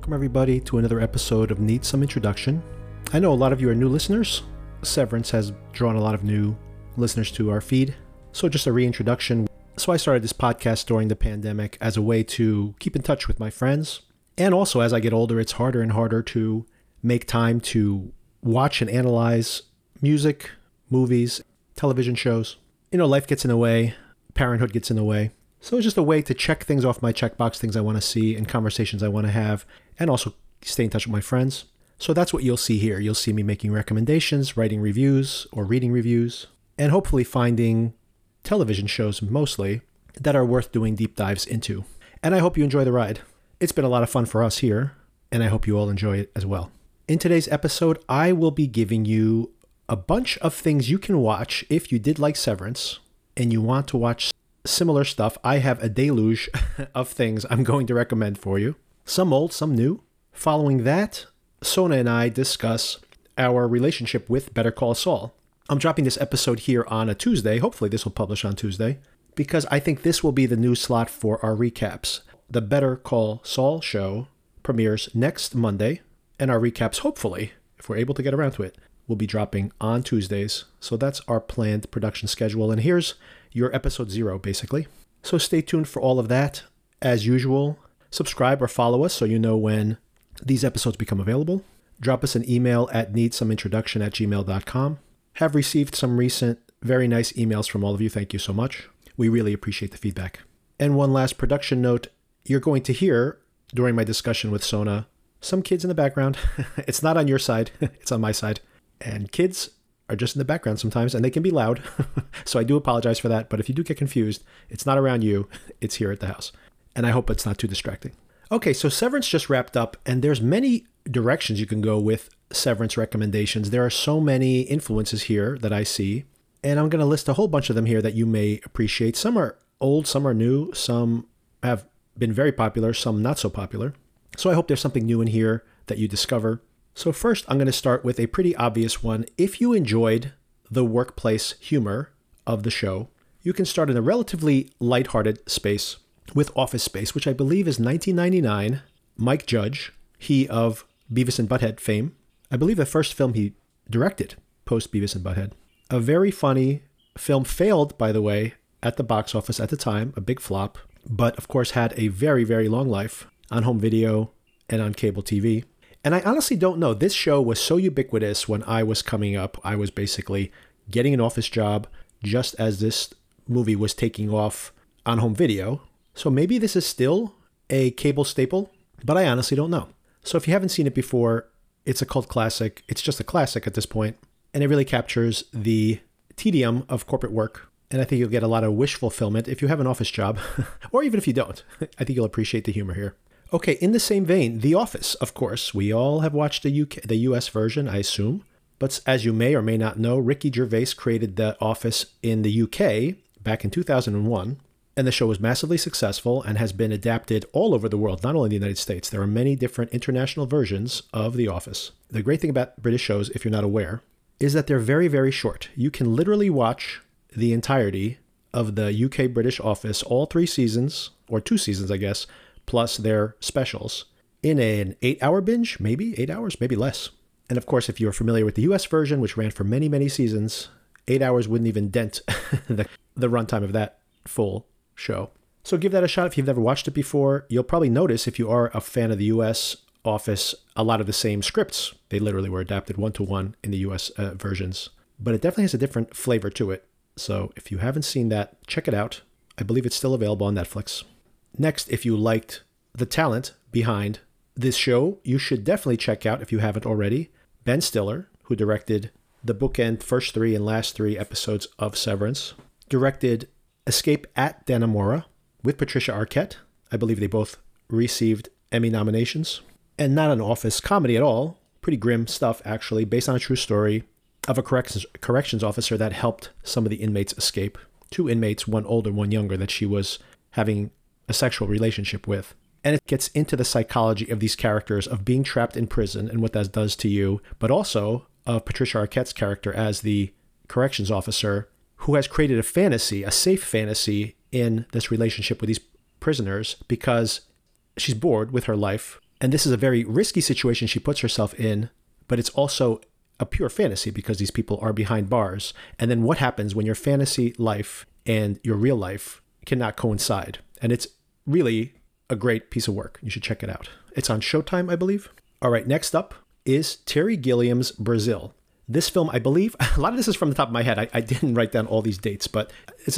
Welcome, everybody, to another episode of Need Some Introduction. I know a lot of you are new listeners. Severance has drawn a lot of new listeners to our feed. So, just a reintroduction. So, I started this podcast during the pandemic as a way to keep in touch with my friends. And also, as I get older, it's harder and harder to make time to watch and analyze music, movies, television shows. You know, life gets in the way, parenthood gets in the way. So it's just a way to check things off my checkbox, things I want to see, and conversations I want to have, and also stay in touch with my friends. So that's what you'll see here. You'll see me making recommendations, writing reviews, or reading reviews, and hopefully finding television shows mostly that are worth doing deep dives into. And I hope you enjoy the ride. It's been a lot of fun for us here, and I hope you all enjoy it as well. In today's episode, I will be giving you a bunch of things you can watch if you did like Severance and you want to watch similar stuff. I have a deluge of things I'm going to recommend for you. Some old, some new. Following that, Sona and I discuss our relationship with Better Call Saul. I'm dropping this episode here on a Tuesday. Hopefully, this will publish on Tuesday because I think this will be the new slot for our recaps. The Better Call Saul show premieres next Monday, and our recaps, hopefully, if we're able to get around to it, will be dropping on Tuesdays. So that's our planned production schedule. And here's your episode zero, basically. So stay tuned for all of that. As usual, subscribe or follow us so you know when these episodes become available. Drop us an email at needsomeintroduction at gmail.com. Have received some recent, very nice emails from all of you. Thank you so much. We really appreciate the feedback. And one last production note you're going to hear during my discussion with Sona some kids in the background. it's not on your side, it's on my side. And kids are just in the background sometimes and they can be loud. so I do apologize for that. But if you do get confused, it's not around you, it's here at the house. And I hope it's not too distracting. Okay, so Severance just wrapped up, and there's many directions you can go with Severance recommendations. There are so many influences here that I see, and I'm going to list a whole bunch of them here that you may appreciate. Some are old, some are new, some have been very popular, some not so popular. So I hope there's something new in here that you discover. So, first, I'm going to start with a pretty obvious one. If you enjoyed the workplace humor of the show, you can start in a relatively lighthearted space with Office Space, which I believe is 1999. Mike Judge, he of Beavis and Butthead fame, I believe the first film he directed post Beavis and Butthead. A very funny film, failed, by the way, at the box office at the time, a big flop, but of course had a very, very long life on home video and on cable TV. And I honestly don't know. This show was so ubiquitous when I was coming up. I was basically getting an office job just as this movie was taking off on home video. So maybe this is still a cable staple, but I honestly don't know. So if you haven't seen it before, it's a cult classic. It's just a classic at this point, and it really captures the tedium of corporate work. And I think you'll get a lot of wish fulfillment if you have an office job, or even if you don't. I think you'll appreciate the humor here. Okay, in the same vein, The Office, of course. We all have watched the UK, the US version, I assume. But as you may or may not know, Ricky Gervais created The Office in the UK back in 2001, and the show was massively successful and has been adapted all over the world, not only in the United States. There are many different international versions of The Office. The great thing about British shows, if you're not aware, is that they're very, very short. You can literally watch the entirety of the UK British Office, all three seasons, or two seasons, I guess, plus their specials in an eight hour binge, maybe eight hours, maybe less. And of course, if you're familiar with the US version, which ran for many, many seasons, eight hours wouldn't even dent the, the runtime of that full show. So give that a shot if you've never watched it before. You'll probably notice if you are a fan of the US Office, a lot of the same scripts. They literally were adapted one to one in the US uh, versions, but it definitely has a different flavor to it. So if you haven't seen that, check it out. I believe it's still available on Netflix. Next, if you liked the talent behind this show, you should definitely check out, if you haven't already, Ben Stiller, who directed the bookend first three and last three episodes of Severance, directed Escape at Dannemora with Patricia Arquette. I believe they both received Emmy nominations. And not an office comedy at all. Pretty grim stuff, actually, based on a true story of a corrections, corrections officer that helped some of the inmates escape. Two inmates, one older, one younger, that she was having a sexual relationship with. And it gets into the psychology of these characters of being trapped in prison and what that does to you, but also of Patricia Arquette's character as the corrections officer who has created a fantasy, a safe fantasy in this relationship with these prisoners because she's bored with her life And this is a very risky situation she puts herself in, but it's also a pure fantasy because these people are behind bars. And then what happens when your fantasy life and your real life cannot coincide? And it's really a great piece of work. You should check it out. It's on Showtime, I believe. All right, next up is Terry Gilliam's Brazil. This film, I believe, a lot of this is from the top of my head. I, I didn't write down all these dates, but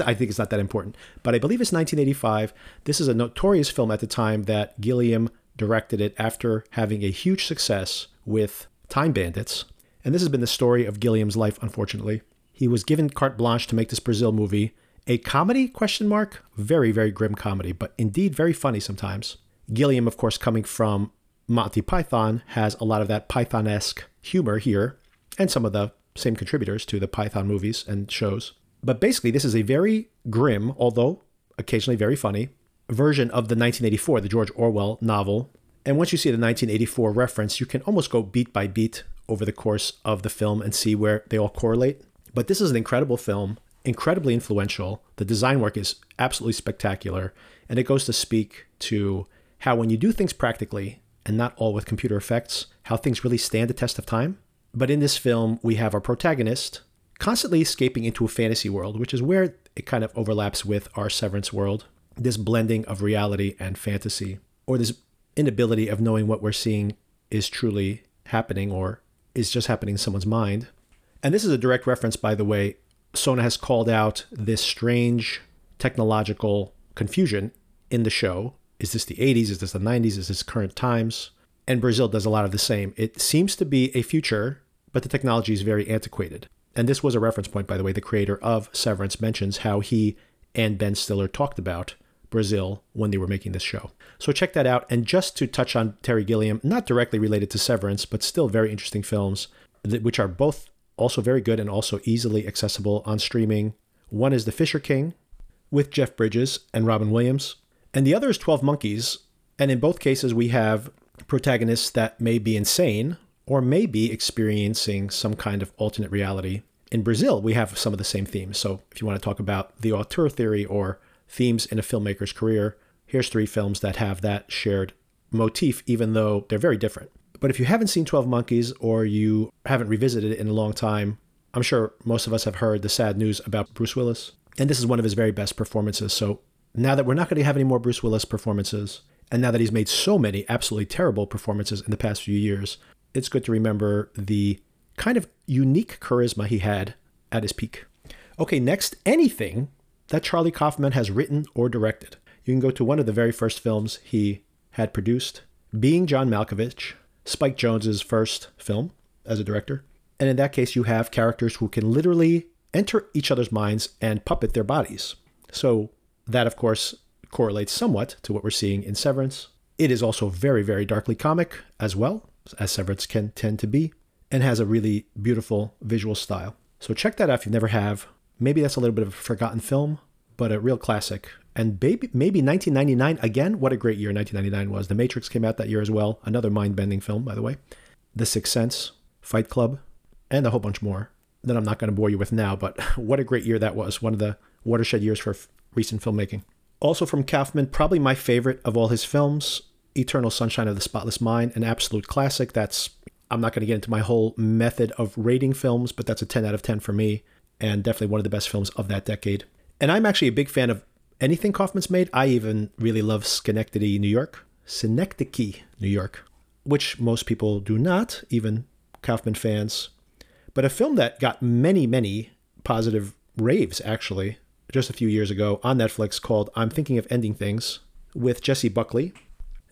I think it's not that important. But I believe it's 1985. This is a notorious film at the time that Gilliam directed it after having a huge success with Time Bandits. And this has been the story of Gilliam's life, unfortunately. He was given carte blanche to make this Brazil movie, a comedy question mark, very very grim comedy, but indeed very funny sometimes. Gilliam, of course, coming from Monty Python, has a lot of that Python-esque humor here, and some of the same contributors to the Python movies and shows. But basically, this is a very grim, although occasionally very funny, version of the 1984, the George Orwell novel. And once you see the 1984 reference, you can almost go beat by beat over the course of the film and see where they all correlate. But this is an incredible film, incredibly influential. The design work is absolutely spectacular. And it goes to speak to how, when you do things practically and not all with computer effects, how things really stand the test of time. But in this film, we have our protagonist constantly escaping into a fantasy world, which is where it kind of overlaps with our Severance world. This blending of reality and fantasy, or this inability of knowing what we're seeing is truly happening or is just happening in someone's mind. And this is a direct reference, by the way. Sona has called out this strange technological confusion in the show. Is this the 80s? Is this the 90s? Is this current times? And Brazil does a lot of the same. It seems to be a future, but the technology is very antiquated and this was a reference point, by the way, the creator of Severance mentions how he and Ben Stiller talked about Brazil when they were making this show. So check that out. And just to touch on Terry Gilliam, not directly related to Severance, but still very interesting films, which are both also very good and also easily accessible on streaming. One is The Fisher King with Jeff Bridges and Robin Williams, and the other is 12 Monkeys. And in both cases, we have protagonists that may be insane or may be experiencing some kind of alternate reality. In Brazil, we have some of the same themes. So, if you want to talk about the auteur theory or themes in a filmmaker's career, here's three films that have that shared motif, even though they're very different. But if you haven't seen 12 Monkeys or you haven't revisited it in a long time, I'm sure most of us have heard the sad news about Bruce Willis. And this is one of his very best performances. So now that we're not going to have any more Bruce Willis performances, and now that he's made so many absolutely terrible performances in the past few years, it's good to remember the kind of unique charisma he had at his peak. Okay, next, anything that Charlie Kaufman has written or directed. You can go to one of the very first films he had produced, being John Malkovich, Spike Jonze's first film as a director. And in that case, you have characters who can literally enter each other's minds and puppet their bodies. So that, of course, correlates somewhat to what we're seeing in Severance. It is also very, very darkly comic as well as Severance can tend to be, and has a really beautiful visual style. So check that out if you never have. Maybe that's a little bit of a forgotten film, but a real classic. And maybe, maybe 1999, again, what a great year 1999 was. The Matrix came out that year as well, another mind bending film, by the way. The Sixth Sense, Fight Club, and a whole bunch more that I'm not going to bore you with now, but what a great year that was. One of the watershed years for recent filmmaking. Also from Kaufman, probably my favorite of all his films, Eternal Sunshine of the Spotless Mind, an absolute classic. That's I'm not going to get into my whole method of rating films, but that's a 10 out of 10 for me, and definitely one of the best films of that decade. And I'm actually a big fan of anything Kaufman's made. I even really love Schenectady, New York, Synecdoche, New York, which most people do not, even Kaufman fans. But a film that got many, many positive raves actually just a few years ago on Netflix called I'm Thinking of Ending Things with Jessie Buckley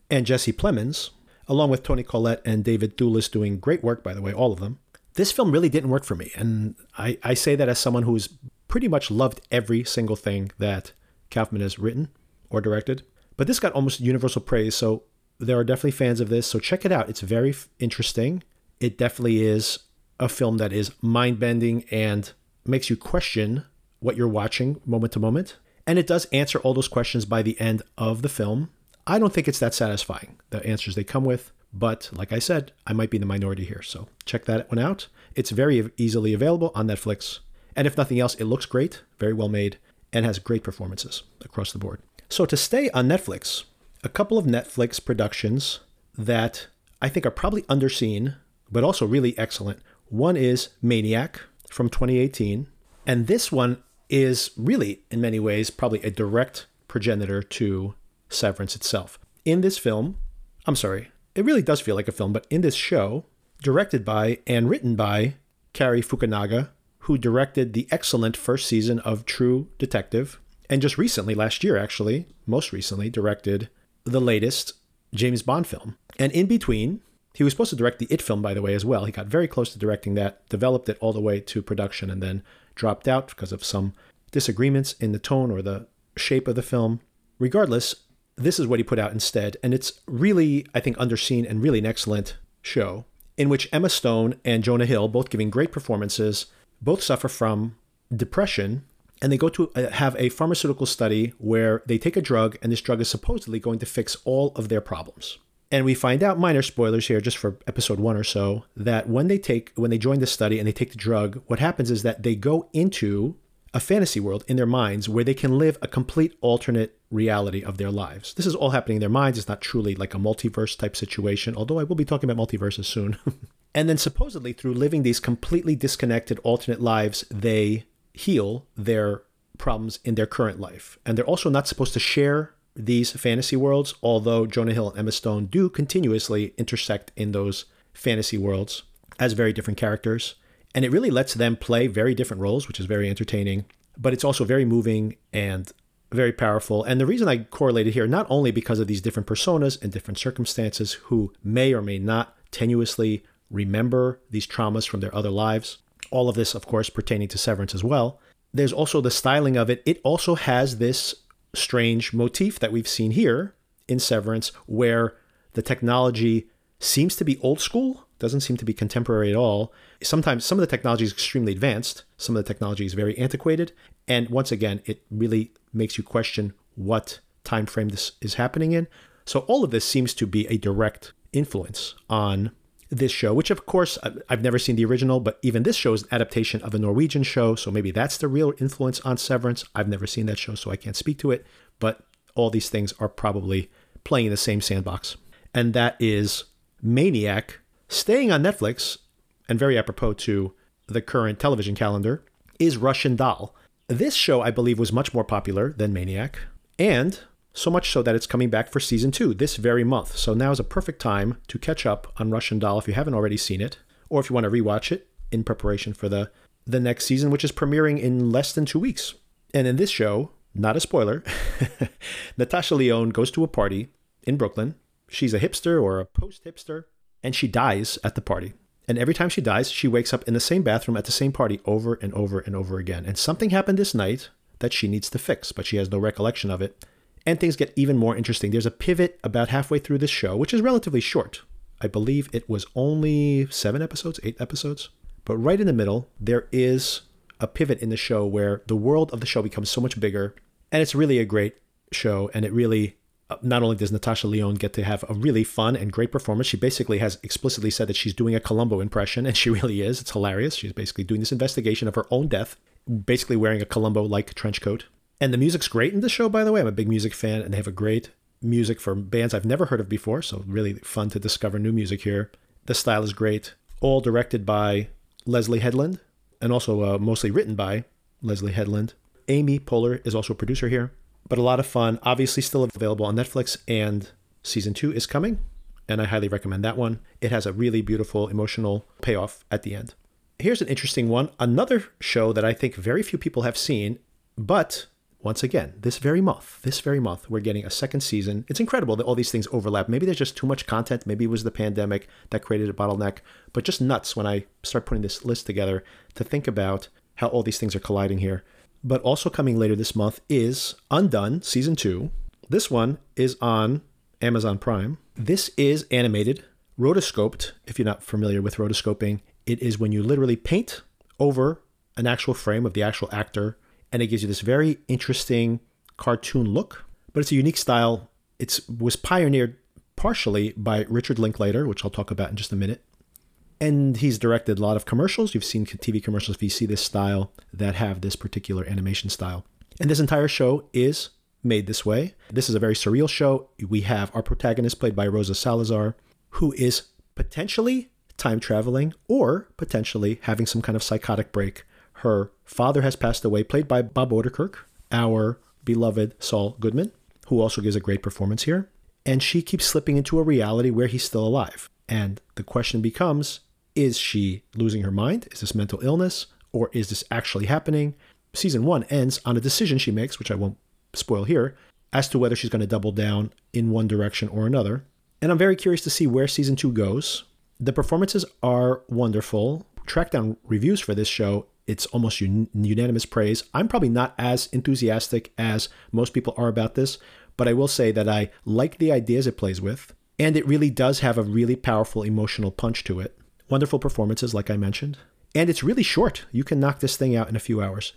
and Jesse Plemons, along with Toni Collette and David Thewlis doing great work, by the way, all of them. This film really didn't work for me. And I, I say that as someone who's pretty much loved every single thing that Kaufman has written or directed. But this got almost universal praise. So there are definitely fans of this. So check it out. It's very interesting. It definitely is a film that is mind bending and makes you question what you're watching moment to moment. And it does answer all those questions by the end of the film. I don't think it's that satisfying, the answers they come with. But like I said, I might be the minority here. So check that one out. It's very easily available on Netflix. And if nothing else, it looks great, very well made, and has great performances across the board. So to stay on Netflix, a couple of Netflix productions that I think are probably underseen, but also really excellent. One is Maniac from 2018. And this one is really, in many ways, probably a direct progenitor to Severance itself. In this film, I'm sorry, it really does feel like a film, but in this show, directed by and written by Cary Fukunaga, who directed the excellent first season of True Detective, and just recently, last year actually, most recently, directed the latest James Bond film. And in between, he was supposed to direct the It film, by the way, as well. He got very close to directing that, developed it all the way to production, and then dropped out because of some disagreements in the tone or the shape of the film. Regardless, this is what he put out instead, and it's really, I think, underseen and really an excellent show in which Emma Stone and Jonah Hill, both giving great performances, both suffer from depression, and they go to uh, have a pharmaceutical study where they take a drug, and this drug is supposedly going to fix all of their problems. And we find out, minor spoilers here, just for episode one or so, that when they take when they join the study and they take the drug, what happens is that they go into a fantasy world in their minds where they can live a complete alternate reality of their lives. This is all happening in their minds. It's not truly like a multiverse type situation, although I will be talking about multiverses soon. and then supposedly through living these completely disconnected alternate lives, they heal their problems in their current life. And they're also not supposed to share these fantasy worlds, although Jonah Hill and Emma Stone do continuously intersect in those fantasy worlds as very different characters. And it really lets them play very different roles, which is very entertaining, but it's also very moving and very powerful. And the reason I correlated here, not only because of these different personas and different circumstances who may or may not tenuously remember these traumas from their other lives, all of this, of course, pertaining to Severance as well. There's also the styling of it. It also has this strange motif that we've seen here in Severance, where the technology seems to be old school, doesn't seem to be contemporary at all. Sometimes some of the technology is extremely advanced, some of the technology is very antiquated, and once again, it really makes you question what time frame this is happening in. So all of this seems to be a direct influence on this show, which of course I've never seen the original, but even this show is an adaptation of a Norwegian show. So maybe that's the real influence on Severance. I've never seen that show, so I can't speak to it. But all these things are probably playing in the same sandbox. And that is Maniac, staying on Netflix, and very apropos to the current television calendar, is Russian Doll. This show, I believe, was much more popular than Maniac. And so much so that it's coming back for season two this very month. So now is a perfect time to catch up on Russian Doll if you haven't already seen it, or if you want to rewatch it in preparation for the the next season, which is premiering in less than two weeks. And in this show, not a spoiler, Natasha Lyonne goes to a party in Brooklyn. She's a hipster or a post hipster, and she dies at the party. And every time she dies, she wakes up in the same bathroom at the same party over and over and over again. And something happened this night that she needs to fix, but she has no recollection of it and things get even more interesting. There's a pivot about halfway through this show, which is relatively short. I believe it was only seven episodes, eight episodes. But right in the middle, there is a pivot in the show where the world of the show becomes so much bigger. And it's really a great show. And it really, not only does Natasha Lyonne get to have a really fun and great performance, she basically has explicitly said that she's doing a Columbo impression, and she really is. It's hilarious. She's basically doing this investigation of her own death, basically wearing a Columbo like trench coat. And the music's great in the show, by the way. I'm a big music fan, and they have a great music for bands I've never heard of before. So really fun to discover new music here. The style is great. All directed by Leslie Headland, and also uh, mostly written by Leslie Headland. Amy Poehler is also a producer here, but a lot of fun. Obviously, still available on Netflix, and season two is coming, and I highly recommend that one. It has a really beautiful emotional payoff at the end. Here's an interesting one another show that I think very few people have seen, but once again, this very month, this very month, we're getting a second season. It's incredible that all these things overlap. Maybe there's just too much content. Maybe it was the pandemic that created a bottleneck, but just nuts when I start putting this list together to think about how all these things are colliding here. But also coming later this month is Undone Season 2. This one is on Amazon Prime. This is animated, rotoscoped. If you're not familiar with rotoscoping, it is when you literally paint over an actual frame of the actual actor and it gives you this very interesting cartoon look, but it's a unique style. It was pioneered partially by Richard Linklater, which I'll talk about in just a minute. And he's directed a lot of commercials. You've seen TV commercials if you see this style that have this particular animation style. And this entire show is made this way. This is a very surreal show. We have our protagonist played by Rosa Salazar, who is potentially time traveling or potentially having some kind of psychotic break. Her father has passed away, played by Bob Odenkirk, our beloved Saul Goodman, who also gives a great performance here. And she keeps slipping into a reality where he's still alive. And the question becomes is she losing her mind? Is this mental illness? Or is this actually happening? Season one ends on a decision she makes, which I won't spoil here, as to whether she's going to double down in one direction or another. And I'm very curious to see where season two goes. The performances are wonderful. Track down reviews for this show, it's almost un- unanimous praise. I'm probably not as enthusiastic as most people are about this, but I will say that I like the ideas it plays with, and it really does have a really powerful emotional punch to it. Wonderful performances, like I mentioned. And it's really short. You can knock this thing out in a few hours.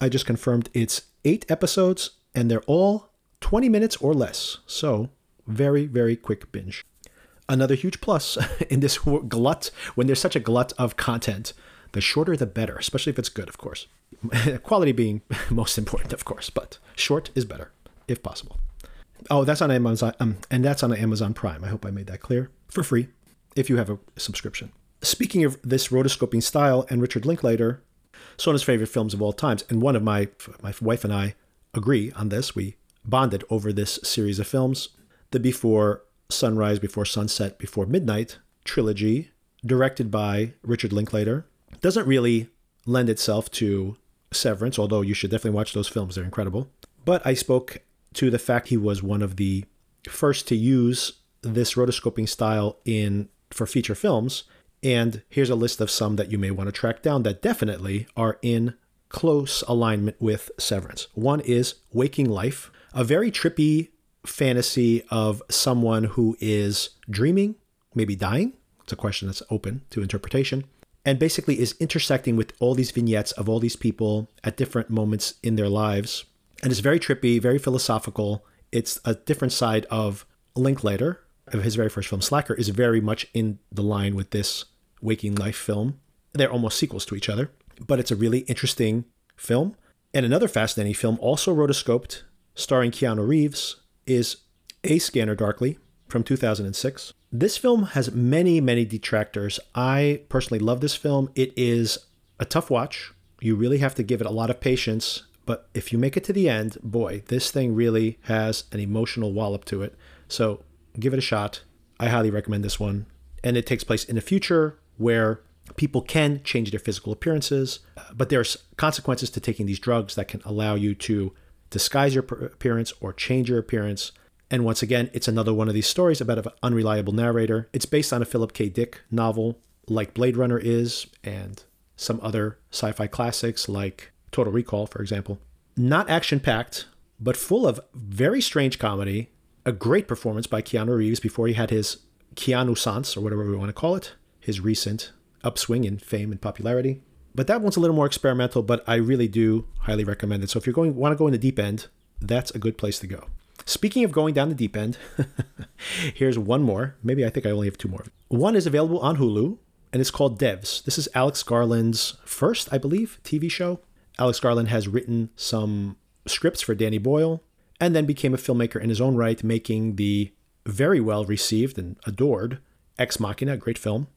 I just confirmed it's eight episodes, and they're all 20 minutes or less. So, very, very quick binge. Another huge plus in this glut, when there's such a glut of content, the shorter the better, especially if it's good, of course. Quality being most important, of course, but short is better, if possible. Oh, that's on Amazon, um, and that's on Amazon Prime. I hope I made that clear for free if you have a subscription. Speaking of this rotoscoping style and Richard Linklater, Sona's favorite films of all times, and one of my my wife and I agree on this. We bonded over this series of films, the Before Sunrise, Before Sunset, Before Midnight trilogy, directed by Richard Linklater, doesn't really lend itself to Severance, although you should definitely watch those films. They're incredible. But I spoke to the fact he was one of the first to use this rotoscoping style in for feature films. And here's a list of some that you may want to track down that definitely are in close alignment with Severance. One is Waking Life, a very trippy fantasy of someone who is dreaming, maybe dying. It's a question that's open to interpretation. And basically is intersecting with all these vignettes of all these people at different moments in their lives. And it's very trippy, very philosophical. It's a different side of Linklater, of his very first film, Slacker, is very much in the line with this Waking Life film. They're almost sequels to each other, but it's a really interesting film. And another fascinating film, also rotoscoped, starring Keanu Reeves, is A Scanner Darkly from 2006. This film has many, many detractors. I personally love this film. It is a tough watch. You really have to give it a lot of patience. But if you make it to the end, boy, this thing really has an emotional wallop to it. So give it a shot. I highly recommend this one. And it takes place in the future where people can change their physical appearances, uh, but there's consequences to taking these drugs that can allow you to disguise your appearance or change your appearance. And once again, it's another one of these stories about an unreliable narrator. It's based on a Philip K. Dick novel, like Blade Runner is, and some other sci fi classics like Total Recall, for example. Not action packed, but full of very strange comedy. A great performance by Keanu Reeves before he had his Keanu Sans, or whatever we want to call it, his recent upswing in fame and popularity. But that one's a little more experimental, but I really do highly recommend it. So if you're going want to go in the deep end, that's a good place to go. Speaking of going down the deep end, here's one more. Maybe I think I only have two more. One is available on Hulu, and it's called Devs. This is Alex Garland's first, I believe, TV show. Alex Garland has written some scripts for Danny Boyle and then became a filmmaker in his own right, making the very well received and adored Ex Machina, great film,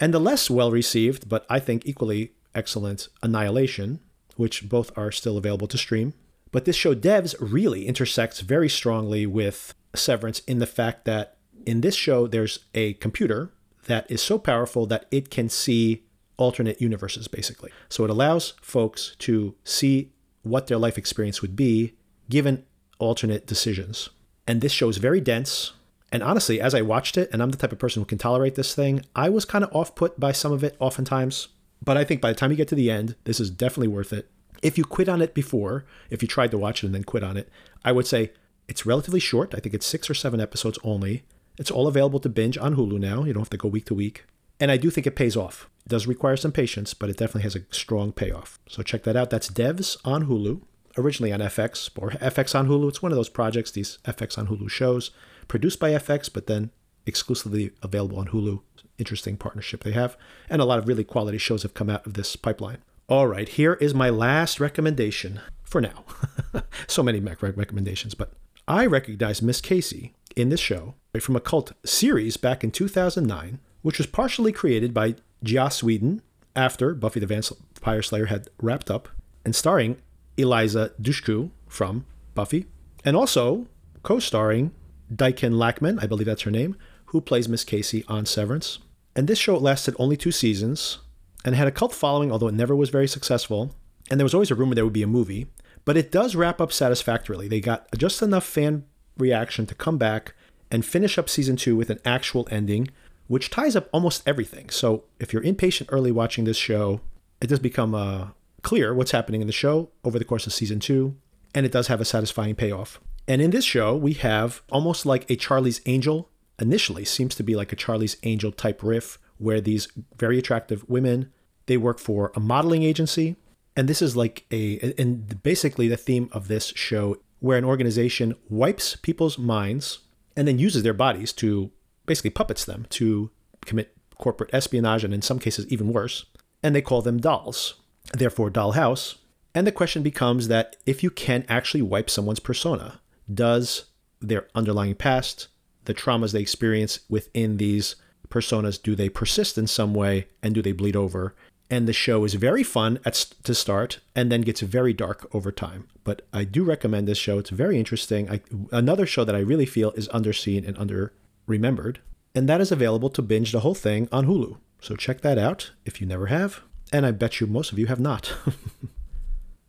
and the less well received, but I think equally excellent Annihilation, which both are still available to stream. But this show, Devs, really intersects very strongly with Severance in the fact that in this show, there's a computer that is so powerful that it can see alternate universes, basically. So it allows folks to see what their life experience would be given alternate decisions. And this show is very dense. And honestly, as I watched it, and I'm the type of person who can tolerate this thing, I was kind of off put by some of it oftentimes. But I think by the time you get to the end, this is definitely worth it. If you quit on it before, if you tried to watch it and then quit on it, I would say it's relatively short. I think it's six or seven episodes only. It's all available to binge on Hulu now. You don't have to go week to week. And I do think it pays off. It does require some patience, but it definitely has a strong payoff. So check that out. That's Devs on Hulu, originally on FX or FX on Hulu. It's one of those projects, these FX on Hulu shows, produced by FX, but then exclusively available on Hulu interesting partnership they have. And a lot of really quality shows have come out of this pipeline. All right, here is my last recommendation for now. so many Mac recommendations, but I recognize Miss Casey in this show from a cult series back in 2009, which was partially created by Joss Whedon after Buffy the Vampire Slayer had wrapped up, and starring Eliza Dushku from Buffy, and also co-starring Diane Lachman, I believe that's her name, who plays Miss Casey on Severance. And this show lasted only two seasons and had a cult following, although it never was very successful. And there was always a rumor there would be a movie, but it does wrap up satisfactorily. They got just enough fan reaction to come back and finish up season two with an actual ending, which ties up almost everything. So if you're impatient early watching this show, it does become uh, clear what's happening in the show over the course of season two, and it does have a satisfying payoff. And in this show, we have almost like a Charlie's Angel, initially seems to be like a Charlie's Angel type riff, where these very attractive women, they work for a modeling agency. And this is like a, and basically the theme of this show, where an organization wipes people's minds and then uses their bodies to basically puppets them to commit corporate espionage and in some cases even worse. And they call them dolls, therefore Dollhouse. And the question becomes that if you can actually wipe someone's persona, does their underlying past, the traumas they experience within these personas, do they persist in some way and do they bleed over? And the show is very fun at, to start and then gets very dark over time. But I do recommend this show. It's very interesting. I, another show that I really feel is underseen and under remembered. And that is available to binge the whole thing on Hulu. So check that out if you never have. And I bet you most of you have not.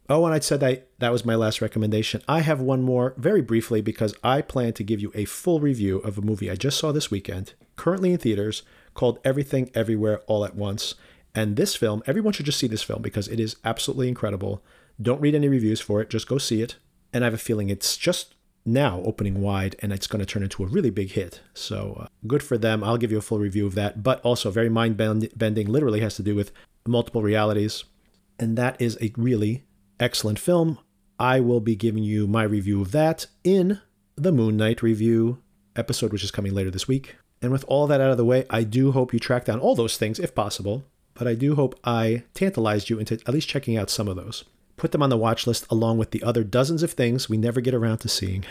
Oh, and I said that that was my last recommendation. I have one more very briefly because I plan to give you a full review of a movie I just saw this weekend, currently in theaters, called Everything Everywhere All at Once. And this film, everyone should just see this film because it is absolutely incredible. Don't read any reviews for it, just go see it. And I have a feeling it's just now opening wide and it's going to turn into a really big hit. So uh, good for them. I'll give you a full review of that, but also very mind bending, literally has to do with multiple realities. And that is a really excellent film. I will be giving you my review of that in the Moon Knight review episode, which is coming later this week. And with all that out of the way, I do hope you track down all those things if possible, but I do hope I tantalized you into at least checking out some of those. Put them on the watch list along with the other dozens of things we never get around to seeing.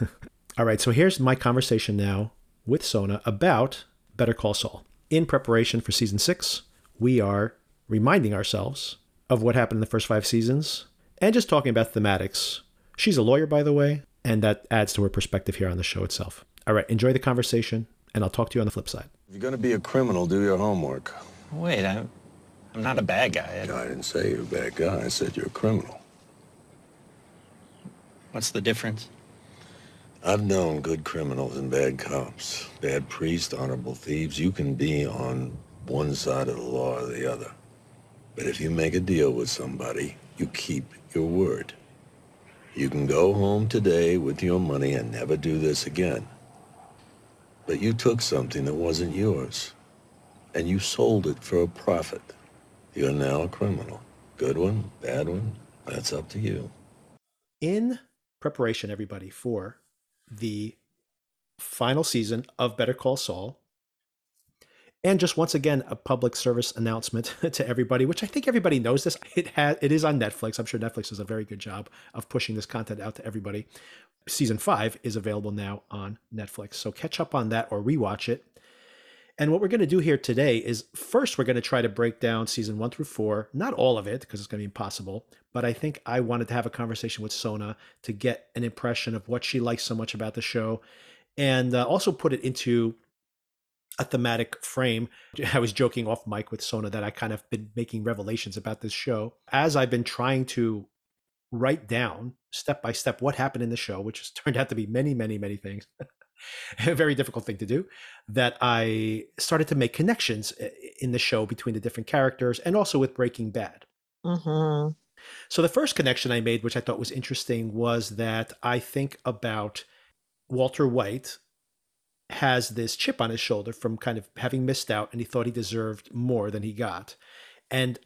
all right, so here's my conversation now with Sona about Better Call Saul. In preparation for season six, we are reminding ourselves of what happened in the first five seasons and just talking about thematics. She's a lawyer, by the way, and that adds to her perspective here on the show itself. All right, enjoy the conversation, and I'll talk to you on the flip side. If you're going to be a criminal, do your homework. Wait, I'm, I'm not a bad guy. I... I didn't say you're a bad guy. I said you're a criminal. What's the difference? I've known good criminals and bad cops, bad priests, honorable thieves. You can be on one side of the law or the other. But if you make a deal with somebody, you keep your word. You can go home today with your money and never do this again. But you took something that wasn't yours, and you sold it for a profit. You're now a criminal. Good one, bad one, that's up to you. In preparation, everybody, for the final season of Better Call Saul, and just once again, a public service announcement to everybody, which I think everybody knows this. It has it is on Netflix. I'm sure Netflix does a very good job of pushing this content out to everybody. Season five is available now on Netflix. So catch up on that or rewatch it. And what we're going to do here today is first, we're going to try to break down season one through four, not all of it, because it's going to be impossible. But I think I wanted to have a conversation with Sona to get an impression of what she likes so much about the show and uh, also put it into a thematic frame. I was joking off mic with Sona that I kind of been making revelations about this show as I've been trying to write down step by step what happened in the show, which has turned out to be many, many, many things. a very difficult thing to do. That I started to make connections eh, in the show between the different characters and also with Breaking Bad. Mm-hmm. So the first connection I made, which I thought was interesting, was that I think about Walter White has this chip on his shoulder from kind of having missed out and he thought he deserved more than he got. And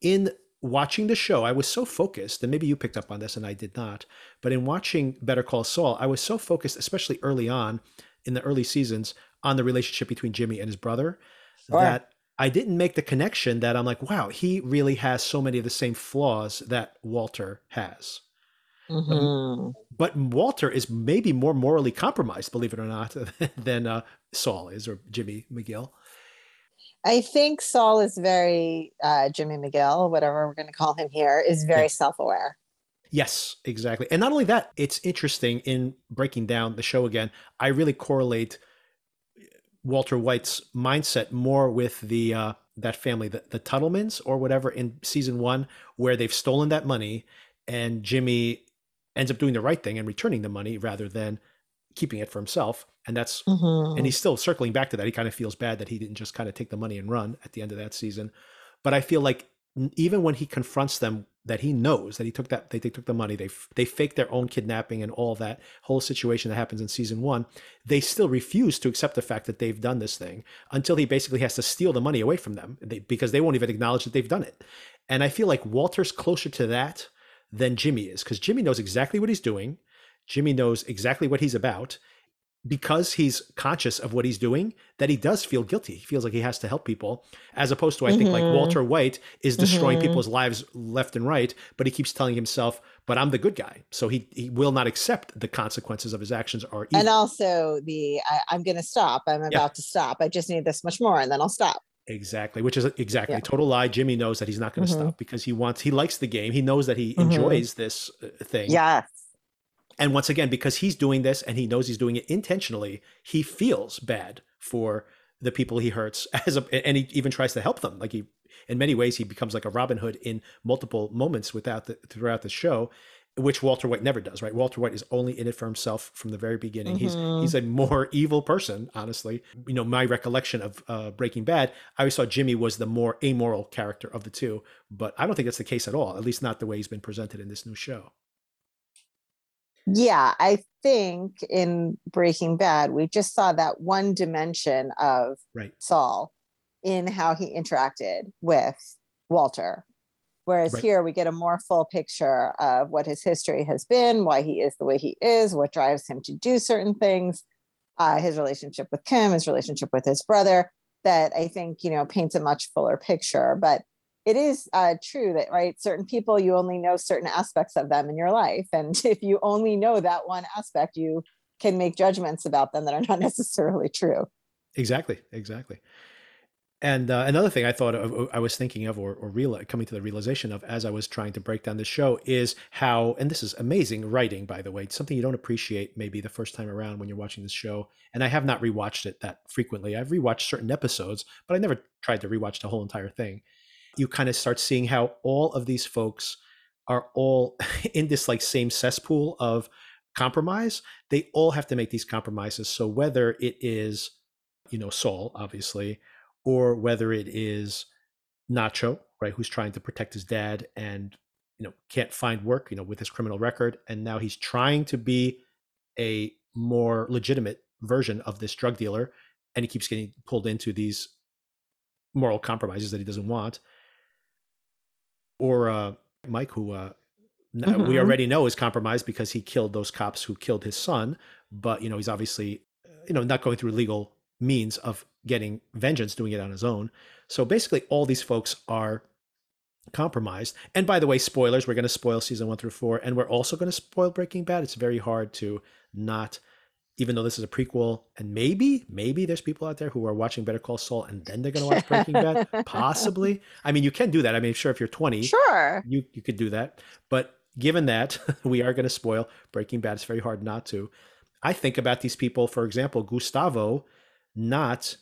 in watching the show, I was so focused, and maybe you picked up on this and I did not, but in watching Better Call Saul, I was so focused, especially early on in the early seasons, on the relationship between Jimmy and his brother sure. that I didn't make the connection that I'm like, wow, he really has so many of the same flaws that Walter has. Mhm. But Walter is maybe more morally compromised, believe it or not, than uh, Saul is or Jimmy McGill. I think Saul is very uh, Jimmy McGill, whatever we're going to call him here, is very Yeah. self-aware. Yes, exactly. And not only that, it's interesting in breaking down the show again. I really correlate Walter White's mindset more with the uh, that family, the, the Tuttlemans or whatever, in season one, where they've stolen that money, and Jimmy ends up doing the right thing and returning the money rather than keeping it for himself. And that's Mhm. and he's still circling back to that. He kind of feels bad that he didn't just kind of take the money and run at the end of that season. But I feel like even when he confronts them, that he knows that he took that they, they took the money, they they faked their own kidnapping and all that whole situation that happens in season one. They still refuse to accept the fact that they've done this thing until he basically has to steal the money away from them they, because they won't even acknowledge that they've done it. And I feel like Walter's closer to that than Jimmy is because Jimmy knows exactly what he's doing. Jimmy knows exactly what he's about because he's conscious of what he's doing that he does feel guilty he feels like he has to help people as opposed to i think like Mhm. walter white is destroying Mhm. people's lives left and right but he keeps telling himself but i'm the good guy so he, he will not accept the consequences of his actions are evil. And also the I, I'm going to stop. I'm about to stop. I just need this much more, and then I'll stop. Exactly which is exactly Yeah. total lie jimmy knows that he's not going to Mhm. stop because he wants he likes the game he knows that he Mhm. enjoys this uh, thing Yes. And once again, because he's doing this and he knows he's doing it intentionally, he feels bad for the people he hurts as a, and he even tries to help them. Like he, in many ways, he becomes like a Robin Hood in multiple moments without the, throughout the show, which Walter White never does. Right? Walter White is only in it for himself from the very beginning. Mhm. He's he's a more evil person, honestly. You know, my recollection of uh, Breaking Bad, I always thought Jimmy was the more amoral character of the two, but I don't think that's the case at all. At least not the way he's been presented in this new show. Yeah, I think in Breaking Bad, we just saw that one dimension of Right. Saul in how he interacted with Walter. Whereas Right. here we get a more full picture of what his history has been, why he is the way he is, what drives him to do certain things, uh, his relationship with Kim, his relationship with his brother, that I think, you know, paints a much fuller picture. But it is uh, true that, right, certain people, you only know certain aspects of them in your life. And if you only know that one aspect, you can make judgments about them that are not necessarily true. Exactly, exactly. And uh, another thing I thought of, I was thinking of, or, or real, coming to the realization of as I was trying to break down the show, is how, and this is amazing writing, by the way, something you don't appreciate maybe the first time around when you're watching this show. And I have not rewatched it that frequently. I've rewatched certain episodes, but I never tried to rewatch the whole entire thing. You kind of start seeing how all of these folks are all in this like same cesspool of compromise. They all have to make these compromises. So whether it is, you know, Saul, obviously, or whether it is Nacho, right, who's trying to protect his dad and you know can't find work, you know, with his criminal record, and now he's trying to be a more legitimate version of this drug dealer, and he keeps getting pulled into these moral compromises that he doesn't want. Or uh, Mike, who uh, n- we Mhm. already know is compromised because he killed those cops who killed his son, but you know he's obviously you know not going through legal means of getting vengeance, doing it on his own. So basically, all these folks are compromised. And by the way, spoilers, we're going to spoil season one through four, and we're also going to spoil Breaking Bad. It's very hard to not, even though this is a prequel, and maybe, maybe there's people out there who are watching Better Call Saul and then they're going to watch Breaking Bad. Possibly. I mean, you can do that. I mean, sure, if you're 20, Sure. you you could do that. But given that we are going to spoil Breaking Bad, it's very hard not to. I think about these people, for example, Gustavo not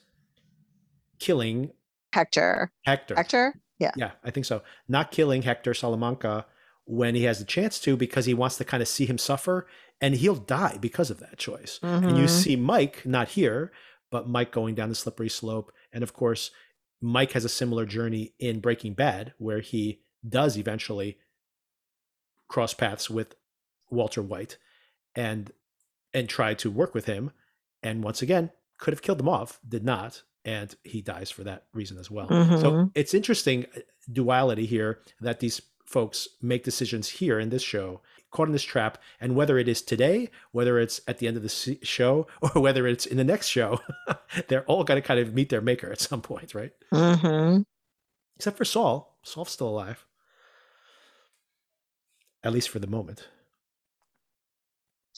killing Hector. Hector. Hector? Yeah. Yeah, I think so. Not killing Hector Salamanca when he has the chance to because he wants to kind of see him suffer and he'll die because of that choice. And you Mhm. see Mike not here, but Mike going down the slippery slope. And of course, Mike has a similar journey in Breaking Bad where he does eventually cross paths with Walter White and and try to work with him and once again could have killed him off did not and he dies for that reason as well. So Mhm. it's interesting uh, duality here that these folks make decisions here in this show caught in this trap and whether it is today whether it's at the end of the show or whether it's in the next show they're all going to kind of meet their maker at some point right? Mhm. except for saul. Saul's still alive. At least for the moment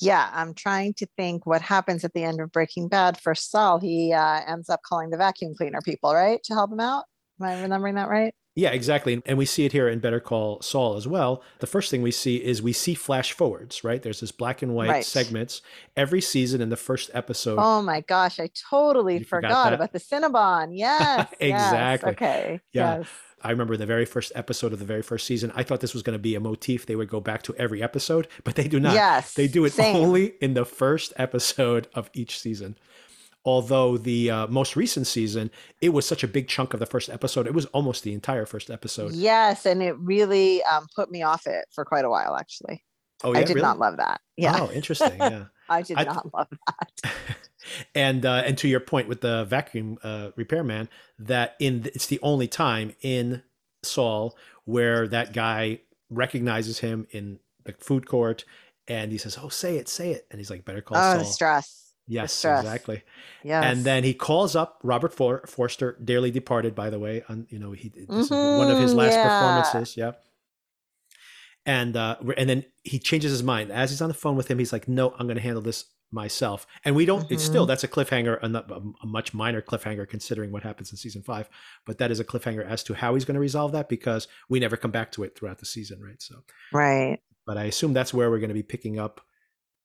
Yeah, I'm trying to think what happens at the end of Breaking Bad for Saul. He uh, ends up calling the vacuum cleaner people, right, to help him out. Am I remembering that right? Yeah, exactly. And we see it here in Better Call Saul as well. The first thing we see is we see flash forwards, right? There's this black and white Right. segments every season in the first episode. Oh my gosh, I totally forgot forgot, about the Cinnabon. Yes. yes, Exactly. Okay. Yeah. Yes. I remember the very first episode of the very first season. I thought this was going to be a motif they would go back to every episode, but they do not. Yes. They do it same. only in the first episode of each season. Although the uh, most recent season, it was such a big chunk of the first episode. It was almost the entire first episode. Yes, and it really um, put me off it for quite a while. Actually, Oh, yeah, I did really? not love that. Yeah, Oh, interesting. Yeah. I did I- not love that. and uh, and to your point with the vacuum uh, repairman, that in it's the only time in Saul where that guy recognizes him in the food court, and he says, "Oh, say it, say it," and he's like, "Better call Oh, Saul." stress. yes, exactly. Yes. And then he calls up Robert For- Forster, dearly departed, by the way. On you know, he this is one of his Mhm, last yeah. performances. Yeah. And uh, and then he changes his mind as he's on the phone with him. He's like, "No, I'm going to handle this myself." And we don't. It's Mm-hmm. still that's a cliffhanger, a, a much minor cliffhanger considering what happens in season five. But that is a cliffhanger as to how he's going to resolve that because we never come back to it throughout the season, right? So, right. but I assume that's where we're going to be picking up.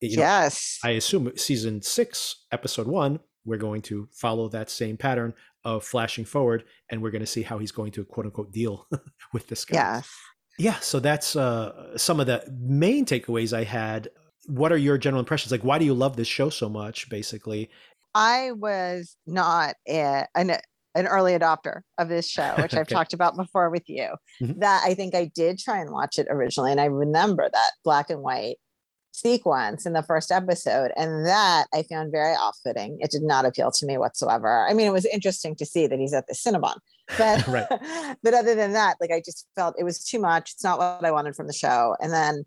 You know, yes. I assume season six, episode one, we're going to follow that same pattern of flashing forward, and we're going to see how he's going to quote unquote deal with this guy. yes. Yeah. So that's uh, some of the main takeaways I had. What are your general impressions? Like, why do you love this show so much? Basically, I was not a, an an early adopter of this show, which I've Okay. talked about before with you. Mhm. That I think I did try and watch it originally, and I remember that black and white sequence in the first episode, and that I found very off-fitting. It did not appeal to me whatsoever. I mean, it was interesting to see that he's at the Cinnabon, but Right. but other than that, like I just felt it was too much. It's not what I wanted from the show, and then.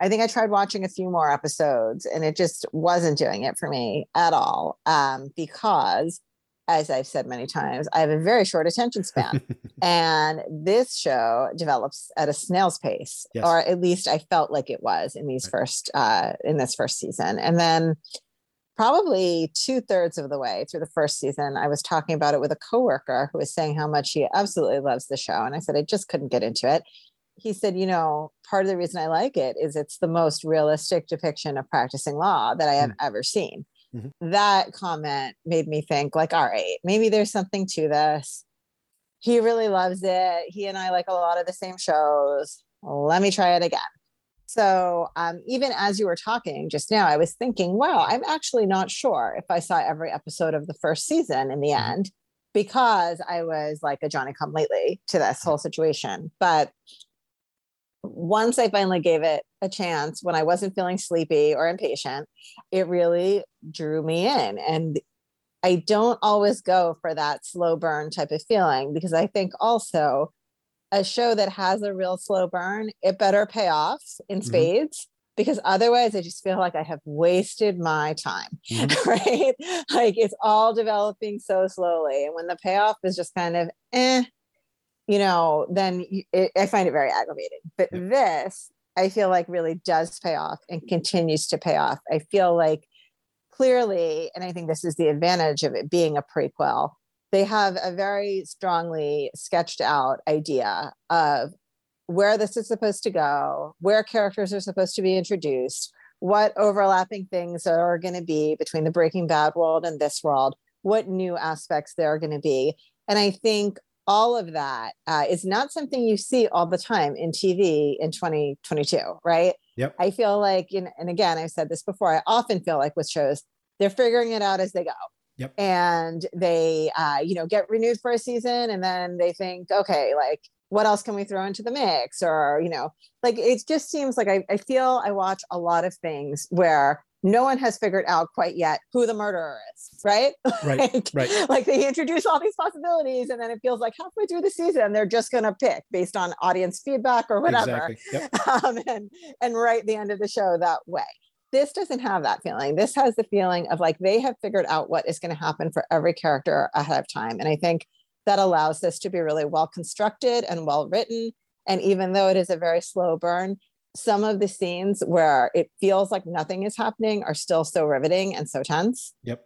I think I tried watching a few more episodes and it just wasn't doing it for me at all. Um, because, as I've said many times, I have a very short attention span. and this show develops at a snail's pace, Yes. or at least I felt like it was in these Right. first uh, in this first season. And then probably two thirds of the way through the first season, I was talking about it with a coworker who was saying how much he absolutely loves the show. And I said, I just couldn't get into it. He said, you know, part of the reason I like it is it's the most realistic depiction of practicing law that I have ever seen. Mhm. That comment made me think, like, all right, maybe there's something to this. He really loves it. He and I like a lot of the same shows. Let me try it again. So um, even as you were talking just now, I was thinking, wow, I'm actually not sure if I saw every episode of the first season in the Mhm. end because I was like a Johnny come lately to this whole situation. But once I finally gave it a chance when I wasn't feeling sleepy or impatient, it really drew me in. And I don't always go for that slow burn type of feeling because I think also a show that has a real slow burn, it better pay off in Mhm. spades because otherwise I just feel like I have wasted my time, Mhm. right? Like it's all developing so slowly. And when the payoff is just kind of eh, you know, then it, I find it very aggravating. But Yeah. this, I feel like really does pay off and continues to pay off. I feel like clearly, and I think this is the advantage of it being a prequel, they have a very strongly sketched out idea of where this is supposed to go, where characters are supposed to be introduced, what overlapping things are going to be between the Breaking Bad world and this world, what new aspects there are going to be. And I think all of that uh, is not something you see all the time in TV in 2022, right? Yep. I feel like, in, and again, I've said this before, I often feel like with shows, they're figuring it out as they go. Yep. And they, uh, you know, get renewed for a season and then they think, okay, like, what else can we throw into the mix? Or, you know, like it just seems like I, I feel I watch a lot of things where no one has figured out quite yet who the murderer is, right? Right, like, right. like they introduce all these possibilities and then it feels like halfway through the season they're just going to pick based on audience feedback or whatever Exactly. Yep. um, and and write the end of the show that way this doesn't have that feeling this has the feeling of like they have figured out what is going to happen for every character ahead of time and i think that allows this to be really well constructed and well written and even though it is a very slow burn some of the scenes where it feels like nothing is happening are still so riveting and so tense. Yep.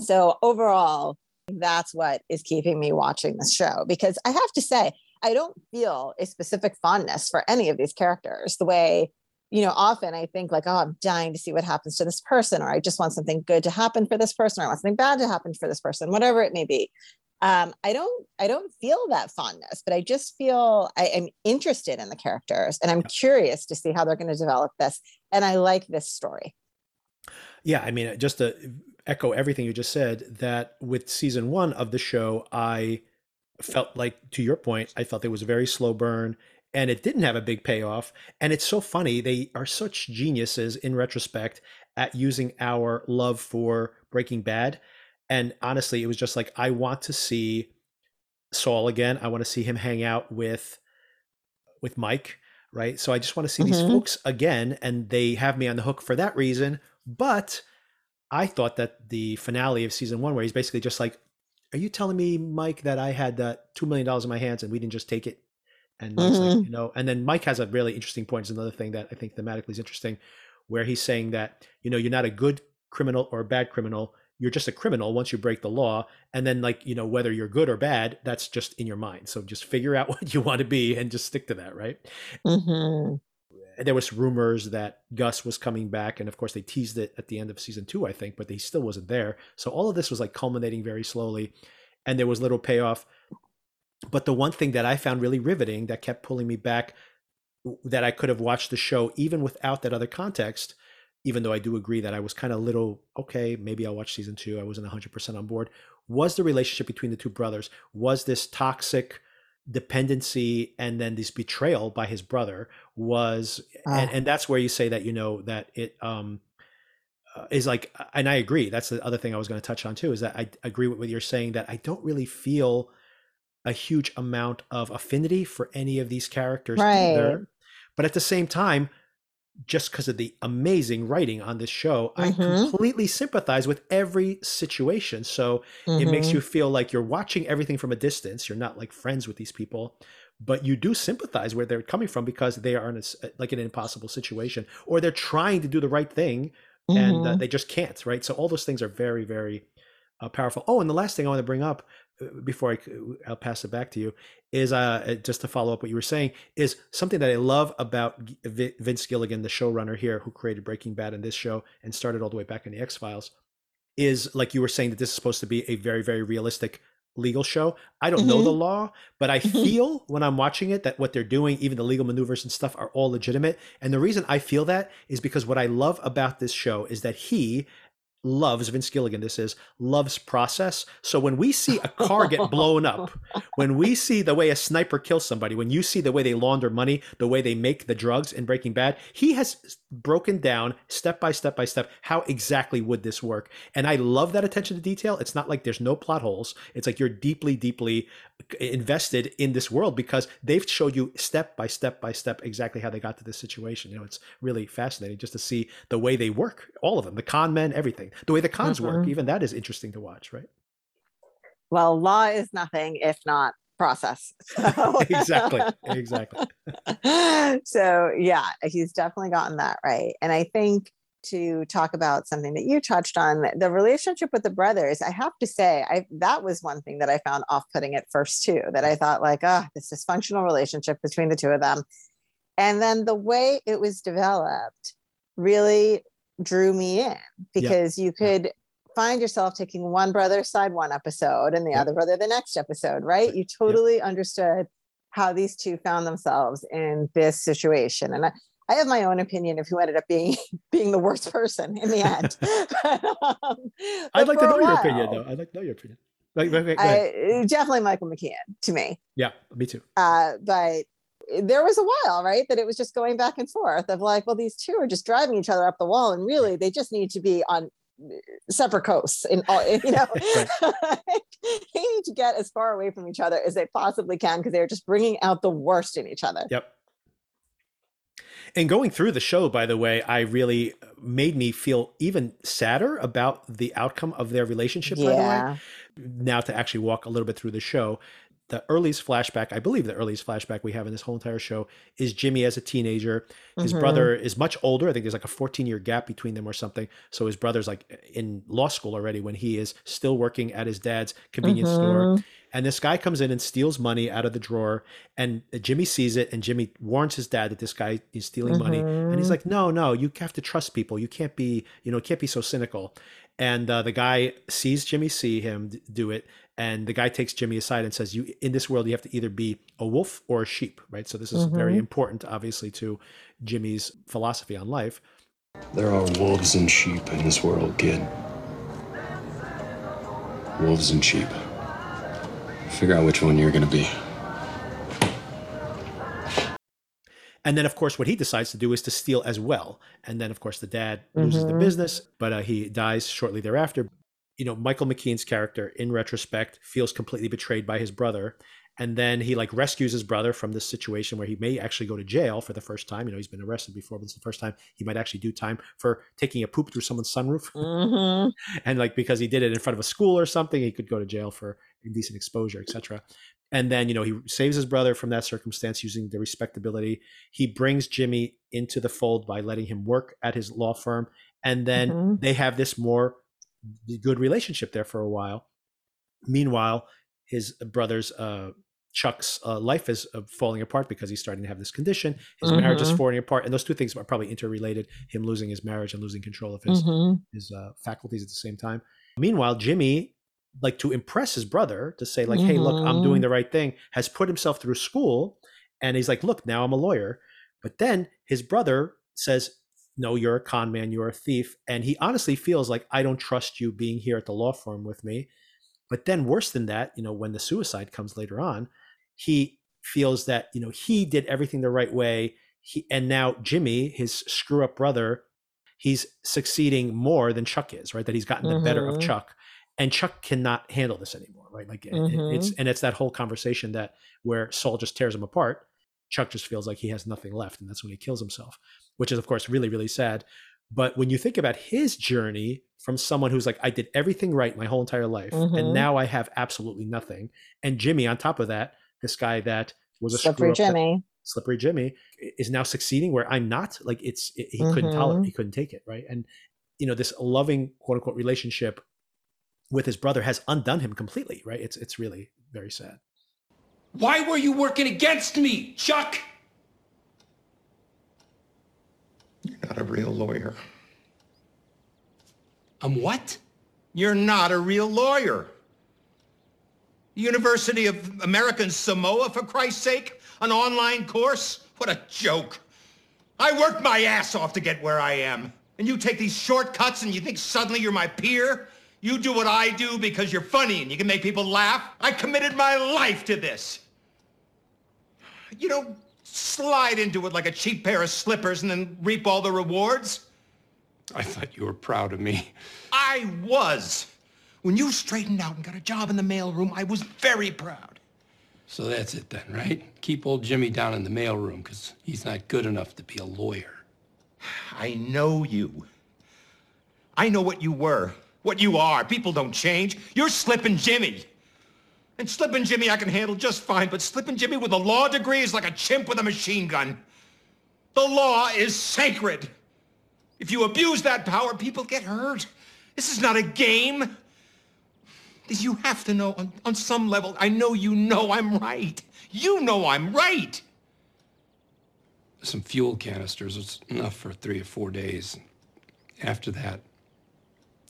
So overall, that's what is keeping me watching this show because I have to say, I don't feel a specific fondness for any of these characters the way, you know, often I think like, oh, I'm dying to see what happens to this person, or I just want something good to happen for this person, or I want something bad to happen for this person, whatever it may be. Um, I don't, I don't feel that fondness, but I just feel I am interested in the characters and I'm curious to see how they're going to develop this. And I like this story. Yeah, I mean, just to echo everything you just said, that with season one of the show, I felt like, to your point, I felt it was a very slow burn and it didn't have a big payoff. And it's so funny. They are such geniuses in retrospect at using our love for Breaking Bad. And honestly, it was just like, I want to see Saul again. I want to see him hang out with with Mike, right? So I just want to see mm-hmm. these folks again, and they have me on the hook for that reason. But I thought that the finale of season one, where he's basically just like, "Are you telling me, Mike, that I had that two million dollars in my hands and we didn't just take it?" And mm-hmm. like, you know, and then Mike has a really interesting point. It's another thing that I think thematically is interesting, where he's saying that you know you're not a good criminal or a bad criminal. You're just a criminal once you break the law, and then like you know whether you're good or bad, that's just in your mind. So just figure out what you want to be and just stick to that, right? Mm-hmm there was rumors that Gus was coming back, and of course they teased it at the end of season two, I think, but he still wasn't there. So all of this was like culminating very slowly, and there was little payoff. But the one thing that I found really riveting that kept pulling me back, that I could have watched the show even without that other context, even though I do agree that I was kind of little okay, maybe I'll watch season two. I wasn't 100% on board. Was the relationship between the two brothers? Was this toxic? dependency and then this betrayal by his brother was and, ah. and that's where you say that you know that it um uh, is like and i agree that's the other thing i was going to touch on too is that i agree with what you're saying that i don't really feel a huge amount of affinity for any of these characters right. either but at the same time just because of the amazing writing on this show, mm-hmm. I completely sympathize with every situation. So mm-hmm. it makes mm-hmm. you feel like you're watching everything from a distance. You're not like friends with these people, but you do sympathize where they're coming from because they are in a, like an impossible situation or they're trying to do the right thing mm-hmm. and uh, mm-hmm. they just can't, right? So all those things are very, very uh, powerful. Oh, and the last thing I want to bring up before I, I'll pass it back to you is uh, uh, just to follow up what you were saying is something that I love about Vince Gilligan, the showrunner here who created Breaking Bad and this show and started all the way back in the X Files, is like you were saying that this is supposed to be a very very realistic legal show. I don't mm-hmm. know the mm-hmm. law, but I mm-hmm. feel when I'm watching it that what they're doing, even the legal maneuvers and stuff, are all legitimate. And the reason I feel that is because what I love about this show is that he, loves Vince Gilligan. This is loves process. So when we see a car get blown up, when we see the way a sniper kills somebody, when you see the way they launder money, the way they make the drugs in Breaking Bad, he has broken down step by step by step how exactly would this work. And I love that attention to detail. It's not like there's no plot holes. It's like you're deeply, deeply invested in this world because they've showed you step by step by step exactly how they got to this situation. You know, it's really fascinating just to see the way they work, all of them, the con men, everything the way the cons mm-hmm. work even that is interesting to watch right well law is nothing if not process. So. exactly exactly. So yeah he's definitely gotten that right. And i think to talk about something that you touched on the relationship with the brothers i have to say i that was one thing that i found off-putting at first too that i thought like oh this dysfunctional relationship between the two of them. And then the way it was developed really drew me in because you could find yourself taking one brother's side one episode and the other brother the next episode, right? You totally understood how these two found themselves in this situation. And I, I have my own opinion of who ended up being being the worst person in the end. but, um, I'd like to know while, your opinion, though. I'd like to know your opinion. Like, I, definitely Michael McKean to me. Yeah, me too. Uh, but there was a while, right, that it was just going back and forth of like, well, these two are just driving each other up the wall, and really they just need to be on separate coasts in all you know? They need to get as far away from each other as they possibly can because they're just bringing out the worst in each other. Yep. And going through the show by the way i really uh, made me feel even sadder about the outcome of their relationship yeah. by the way now to actually walk a little bit through the show the earliest flashback, I believe the earliest flashback we have in this whole entire show is Jimmy as a teenager. His Mhm. brother is much older. I think there's like a 14 year gap between them or something. So his brother's like in law school already when he is still working at his dad's convenience store. Mhm. And this guy comes in and steals money out of the drawer. And Jimmy sees it and Jimmy warns his dad that this guy is stealing money. And he's Mhm. like, no, no, you have to trust people. You can't be, you know, can't be so cynical. And uh, the guy sees Jimmy see him do it. And the guy takes Jimmy aside and says, "You in this world, you have to either be a wolf or a sheep, right?" So this is very Mhm. important, obviously, to Jimmy's philosophy on life. There are wolves and sheep in this world, kid. Wolves and sheep. Figure out which one you're gonna be. And then, of course, what he decides to do is to steal as well. And then, of course, the dad loses the Mhm. business, but uh, he dies shortly thereafter. You know, Michael McKean's character, in retrospect, feels completely betrayed by his brother. And then he like rescues his brother from this situation where he may actually go to jail for the first time. You know, he's been arrested before, but it's the first time he might actually do time for taking a poop through someone's sunroof. Mhm. and like because he did it in front of a school or something, he could go to jail for indecent exposure, etc. And then you know he saves his brother from that circumstance using the respectability. He brings Jimmy into the fold by letting him work at his law firm, and then Mhm. they have this more good relationship there for a while. Meanwhile, his brother's uh, Chuck's uh, life is uh, falling apart because he's starting to have this condition. His marriage is Mhm. falling apart, and those two things are probably interrelated. Him losing his marriage and losing control of his Mhm. his uh, faculties at the same time. Meanwhile, Jimmy, like to impress his brother, to say like, "Hey, look, I'm doing Mhm. the right thing," has put himself through school, and he's like, "Look, now I'm a lawyer." But then his brother says, "No, you're a con man. You're a thief," and he honestly feels like, "I don't trust you being here at the law firm with me." But then, worse than that, you know, when the suicide comes later on, he feels that you know he did everything the right way. He and now Jimmy, his screw up brother, he's succeeding more than Chuck is, right? That he's gotten the better of Mhm. Chuck, and Chuck cannot handle this anymore, right? Like it- it's Mm-hmm. and it's that whole conversation that where Saul just tears him apart. Chuck just feels like he has nothing left, and that's when he kills himself, which is of course really really sad. But when you think about his journey from someone who's like, I did everything right my whole entire life, and Mhm. now I have absolutely nothing, and Jimmy on top of that, this guy that was a Slippery screw-up that- Jimmy. slippery Jimmy is now succeeding where I'm not. Like it's it, he couldn't tolerate, Mhm. he couldn't take it, right? And you know this loving quote unquote relationship with his brother has undone him completely, right? It's it's really very sad. Why were you working against me, Chuck? You're not a real lawyer. I'm what? You're not a real lawyer. University of American Samoa, for Christ's sake? An online course? What a joke. I worked my ass off to get where I am. And you take these shortcuts and you think suddenly you're my peer? You do what I do because you're funny and you can make people laugh? I committed my life to this. You don't slide into it like a cheap pair of slippers and then reap all the rewards. I thought you were proud of me. I was. When you straightened out and got a job in the mailroom, I was very proud. So that's it then, right? Keep old Jimmy down in the mailroom because he's not good enough to be a lawyer. I know you. I know what you were, what you are. People don't change. You're slipping Jimmy. And Slippin' Jimmy I can handle just fine, but Slippin' Jimmy with a law degree is like a chimp with a machine gun. The law is sacred. If you abuse that power, people get hurt. This is not a game. You have to know on, on some level, I know you know I'm right. You know I'm right. Some fuel canisters is enough for three or four days. After that,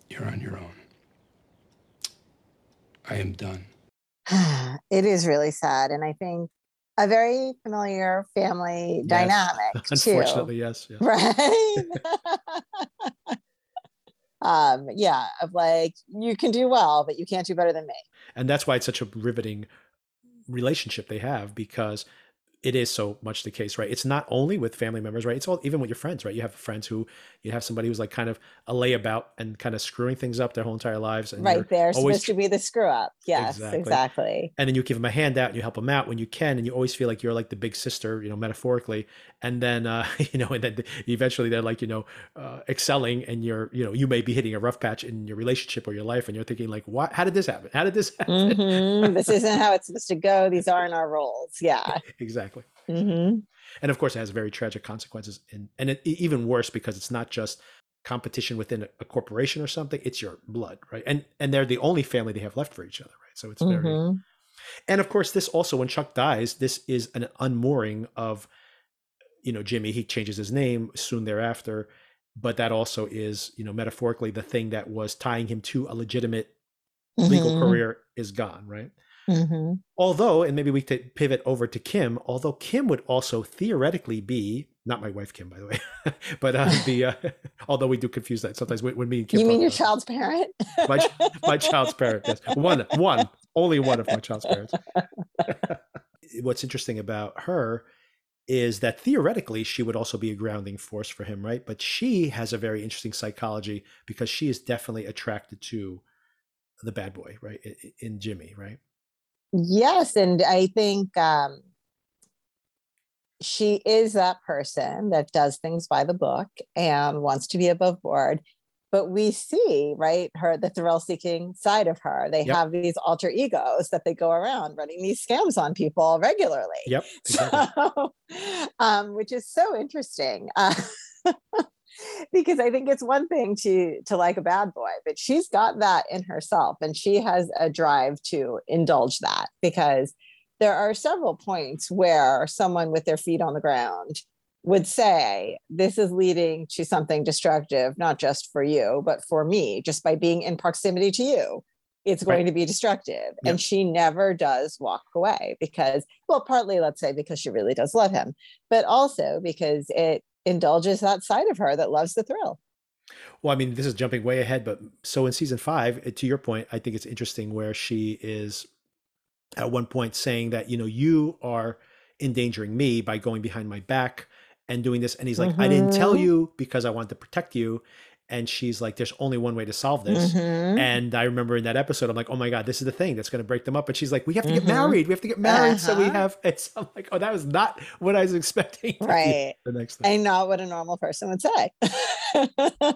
you're on your own. I am done. it is really sad. And I think a very familiar family Yes. dynamic. Unfortunately, yes, yes. Right? um, yeah, of like, you can do well, but you can't do better than me. And that's why it's such a riveting relationship they have because it is so much the case, right? It's not only with family members, right? It's all even with your friends, right? You have friends who you have somebody who's like kind of a layabout and kind of screwing things up their whole entire lives. And right. They're always supposed to be the screw up. Yes, Exactly. exactly. and then you give them a handout and you help them out when you can and you always feel like you're like the big sister you know metaphorically and then uh you know and then eventually they're like you know uh, excelling and you're you know you may be hitting a rough patch in your relationship or your life and you're thinking like what how did this happen how did this happen Mhm. this isn't how it's supposed to go. These aren't our roles. Yeah. exactly hmm and of course it has very tragic consequences and and it, even worse because it's not just competition within a, corporation or something it's your blood right and and they're the only family they have left for each other right so it's very Mhm. And of course, this also, when Chuck dies, this is an unmooring of, you know, Jimmy. He changes his name soon thereafter, but that also is, you know, metaphorically, the thing that was tying him to a legitimate legal Mhm. career is gone, right? Mhm. Although, and maybe we could pivot over to Kim. Although Kim would also theoretically be not my wife Kim, by the way, but uh, the uh, although we do confuse that sometimes when, me and Kim. You mean your about child's parent? my my child's parent. Yes, one, one, only one of my child's parents. What's interesting about her is that theoretically she would also be a grounding force for him, right? But she has a very interesting psychology because she is definitely attracted to the bad boy, right? In Jimmy, right? Yes, and I think um, she is that person that does things by the book and wants to be above board. But we see, right, her the thrill-seeking side of her. They Yep. have these alter egos that they go around running these scams on people regularly. Yep, exactly. So, um, which is so interesting. Uh, because I think it's one thing to to like a bad boy, but she's got that in herself, and she has a drive to indulge that because there are several points where someone with their feet on the ground would say this is leading to something destructive not just for you but for me just by being in proximity to you. It's going Right. to be destructive. And she never does walk away because well partly let's say because she really does love him but also because it indulges that side of her that loves the thrill Well, I mean, this is jumping way ahead, but so in season five, to your point, I think it's interesting where she is at one point saying that, you know, you are endangering me by going behind my back and doing this. And he's like, I didn't tell Mhm. you because I wanted to protect you. And she's like, there's only one way to solve this. Mhm. And I remember in that episode, I'm like, oh my God, this is the thing that's going to break them up. And she's like, we have to get Mhm. married. We have to get married. So we Uh-huh. have, it's, I'm like, oh, that was not what I was expecting. right The next thing. and not what a normal person would say.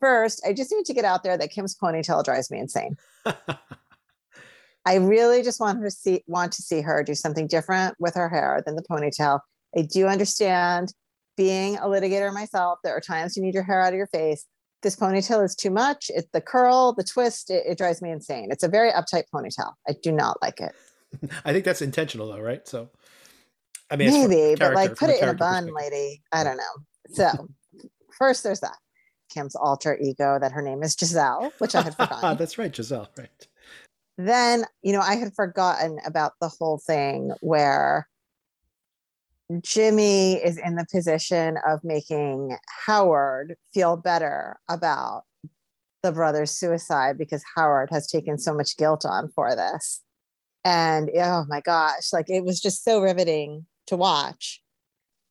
First, I just need to get out there that Kim's ponytail drives me insane. I really just want her to see want to see her do something different with her hair than the ponytail. I do understand being a litigator myself, there are times you need your hair out of your face. This ponytail is too much. It's the curl, the twist, it, it drives me insane. It's a very uptight ponytail. I do not like it. I think that's intentional though, right? So, I mean, Maybe, but like put it in a bun, lady. I don't know. So first there's that. Kim's alter ego that her name is Giselle, which I had forgotten. That's right, Giselle. Right. then, you know, I had forgotten about the whole thing where Jimmy is in the position of making Howard feel better about the brother's suicide because Howard has taken so much guilt on for this. And oh my gosh, like it was just so riveting to watch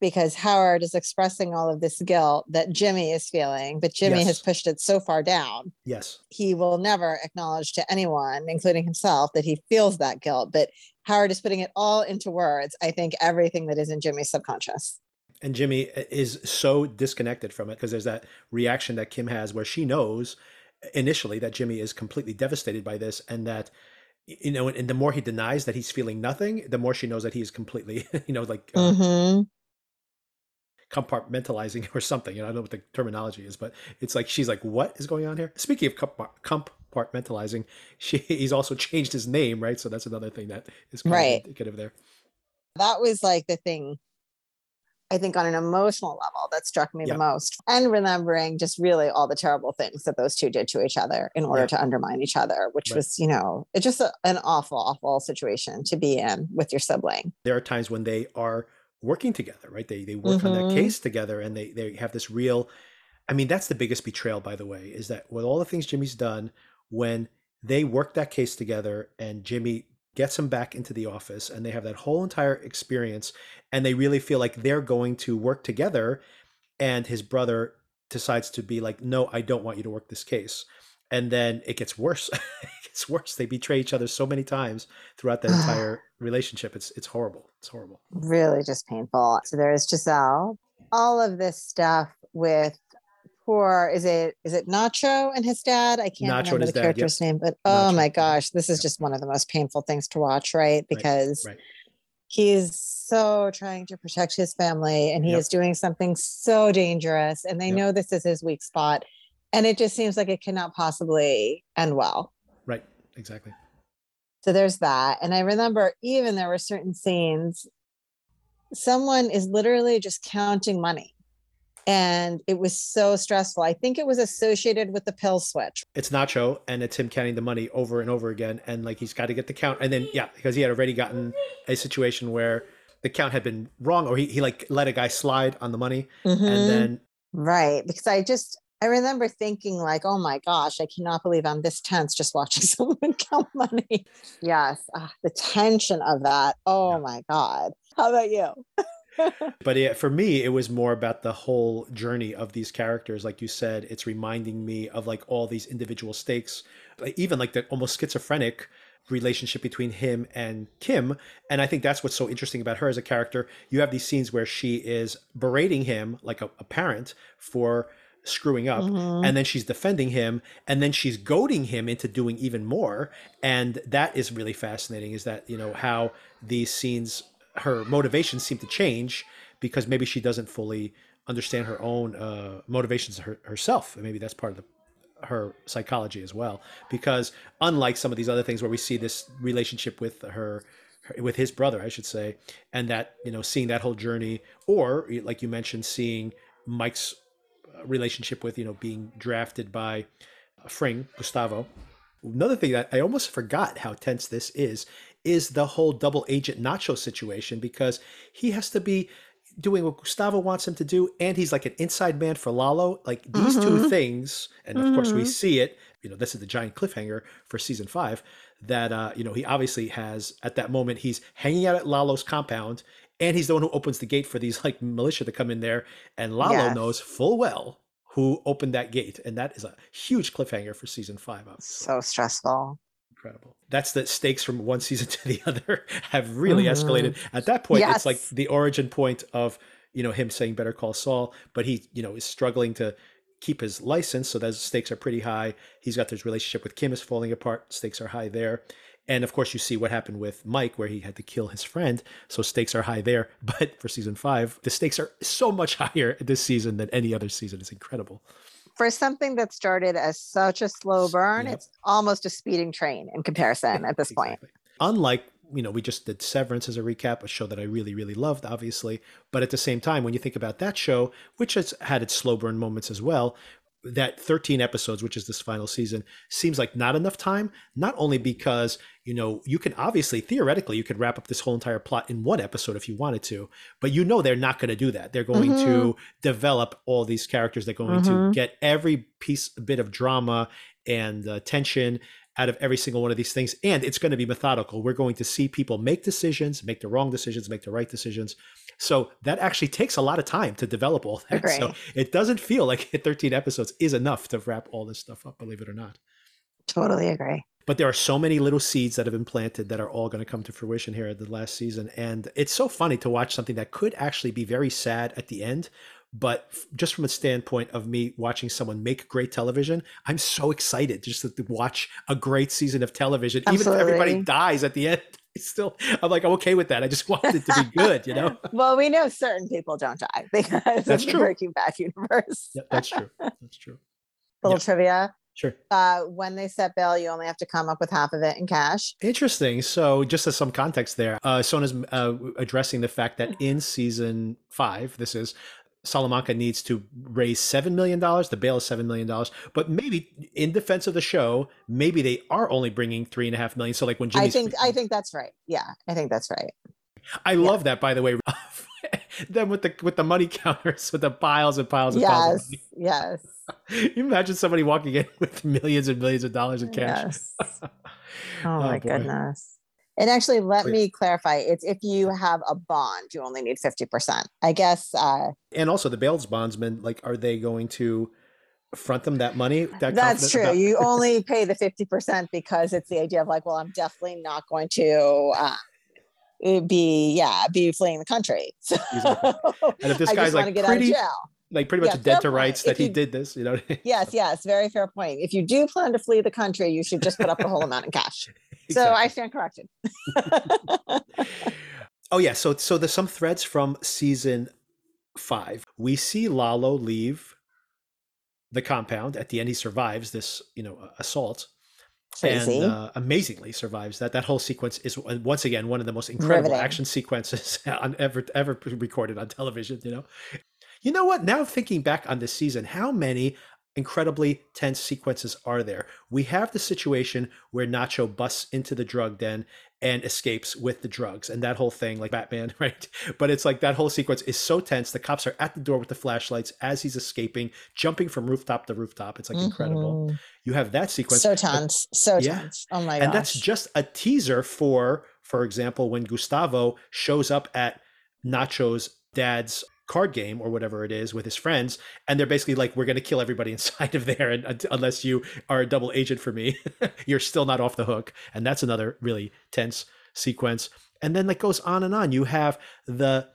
because Howard is expressing all of this guilt that Jimmy is feeling, but Jimmy has pushed it so far down Yes. he will never acknowledge to anyone, including himself, that he feels that guilt. But Howard is putting it all into words. I think everything that is in Jimmy's subconscious. And Jimmy uh, is so disconnected from it because there's that reaction that Kim has where she knows initially that Jimmy is completely devastated by this and that you know and the more he denies that he's feeling nothing the more she knows that he is completely you know like uh, Mhm. Compartmentalizing or something. You know, I don't know what the terminology is, but it's like she's like, "What is going on here?" Speaking of compar- compartmentalizing, she he's also changed his name, right? So that's another thing that is kind Right. of indicative there. That was like the thing, I think, on an emotional level that struck me Yeah. the most. And remembering just really all the terrible things that those two did to each other in order Yeah. to undermine each other, which Right. was, you know, it's just a, an awful, awful situation to be in with your sibling. There are times when they are working together, right? They they work on that Mhm. case together, and they they have this real. I mean, that's the biggest betrayal, by the way, is that with all the things Jimmy's done, when they work that case together, and Jimmy gets him back into the office and they have that whole entire experience and they really feel like they're going to work together and his brother decides to be like no i don't want you to work this case and then it gets worse it gets worse they betray each other so many times throughout that entire relationship it's it's horrible it's horrible really just painful. So there's Giselle. All of this stuff with poor is it is it Nacho and his dad? I can't Nacho remember the dad, yep. character's name, but oh Nacho, my gosh, this is just one of the most painful things to watch, right? Because right he's so trying to protect his family and he Yep. is doing something so dangerous and they Yep. know this is his weak spot. And it just seems like it cannot possibly end well. right exactly So there's that. And I remember even there were certain scenes, someone is literally just counting money. And it was so stressful. I think it was associated with the pill switch. it's Nacho and it's him counting the money over and over again. And like he's got to get the count. And then, yeah, because he had already gotten a situation where the count had been wrong or he, he like let a guy slide on the money. Mhm. And then, right. Because I just, I remember thinking, like, oh my gosh, I cannot believe I'm this tense just watching someone count money. Yes. ah, the tension of that. Oh Yeah. my God. How about you? but yeah, for me, it was more about the whole journey of these characters. Like you said, it's reminding me of like all these individual stakes, even like the almost schizophrenic relationship between him and Kim. And I think that's what's so interesting about her as a character. You have these scenes where she is berating him like a, a parent for screwing up Mhm. and then she's defending him and then she's goading him into doing even more and that is really fascinating is that you know how these scenes her motivations seem to change because maybe she doesn't fully understand her own uh, motivations her, herself and maybe that's part of the, her psychology as well because unlike some of these other things where we see this relationship with her with his brother i should say and that you know seeing that whole journey or like you mentioned seeing mike's relationship with you know being drafted by uh, Fring Gustavo. Another thing that I almost forgot how tense this is is the whole double agent Nacho situation because he has to be doing what Gustavo wants him to do, and he's like an inside man for Lalo. Like these two Mhm. things, and of course we Mhm. see it. You know, this is the giant cliffhanger for season five. That uh, you know he obviously has at that moment he's hanging out at Lalo's compound, and he's the one who opens the gate for these like militia to come in there, and Lalo Yes. knows full well who opened that gate, and that is a huge cliffhanger for season five. Obviously, So stressful. incredible. That's the stakes from one season to the other have really mm-hmm. escalated. At that point, it's like the origin point of you know him saying "Better Call Saul," but he you know is struggling to keep his license, so those stakes are pretty high. He's got this relationship with Kim is falling apart. Stakes are high there. And of course, you see what happened with Mike, where he had to kill his friend. So stakes are high there. But for season five, the stakes are so much higher this season than any other season. It's incredible. For something that started as such a slow burn, Yep. it's almost a speeding train in comparison at this point. Unlike, you know, we just did Severance as a recap, a show that I really, really loved, obviously. But at the same time, when you think about that show, which has had its slow burn moments as well, that 13 episodes, which is this final season, seems like not enough time. Not only because, you know, you can obviously, theoretically, you could wrap up this whole entire plot in one episode if you wanted to, but you know they're not going to do that. They're going to develop all these characters. They're going to Mhm. get every piece, bit of drama and uh, tension out of every single one of these things. And it's going to be methodical. We're going to see people make decisions, make the wrong decisions, make the right decisions. So that actually takes a lot of time to develop all that. So it doesn't feel like 13 episodes is enough to wrap all this stuff up, believe it or not. Totally agree. But there are so many little seeds that have been planted that are all going to come to fruition here at the last season. And it's so funny to watch something that could actually be very sad at the end. But f- just from a standpoint of me watching someone make great television, I'm so excited just to watch a great season of television. Even if everybody dies at the end, still, I'm like, I'm okay with that. I just want it to be good, you know? Well, we know certain people don't die because That's of the true. Breaking Bad universe. Yep, that's true. That's true. Little Yeah. trivia. Sure. Uh, when they set bail, you only have to come up with half of it in cash. Interesting. So, just as some context there, uh, Sona's uh, addressing the fact that in season five, this is Salamanca needs to raise $7 million. The bail is $7 million. But maybe in defense of the show, maybe they are only bringing three and a half million. So, like when Jimmy, I think I think that's right. Yeah, I think that's right. I love that, by the way. them with the with the money counters with the piles and piles and piles. Of Yes, yes. You imagine somebody walking in with millions and millions of dollars in cash. yes. Oh, oh my boy. goodness. And actually, let Oh, yeah. me clarify. It's if you have a bond, you only need 50%. I guess uh, And also the bail's bondsman, like, are they going to front them that money? That that's true. about- You only pay the 50% because it's the idea of like, well, I'm definitely not going to uh, be, yeah, be fleeing the country. So And if this guy's just want to like get out of pretty, jail. like pretty much Yeah, dead to point. rights that If he did this, you know? Yes, yes, very fair point. If you do plan to flee the country, you should just put up the whole amount in cash. So I stand corrected. Oh yeah, so so there's some threads from season five. We see Lalo leave the compound. At the end, he survives this, you know, assault. Crazy. and uh, amazingly survives that that whole sequence is uh, once again one of the most incredible Riveting. action sequences on ever ever recorded on television you know you know what now thinking back on this season how many incredibly tense sequences are there we have the situation where nacho busts into the drug den and escapes with the drugs and that whole thing like batman right but it's like that whole sequence is so tense the cops are at the door with the flashlights as he's escaping jumping from rooftop to rooftop it's like incredible Mhm. you have that sequence So tense. So Yeah. tense. Oh my god. and gosh. that's just a teaser for for example when gustavo shows up at nacho's dad's card game or whatever it is with his friends and they're basically like we're going to kill everybody inside of there and, unt- unless you are a double agent for me you're still not off the hook and that's another really tense sequence and then it goes on and on you have the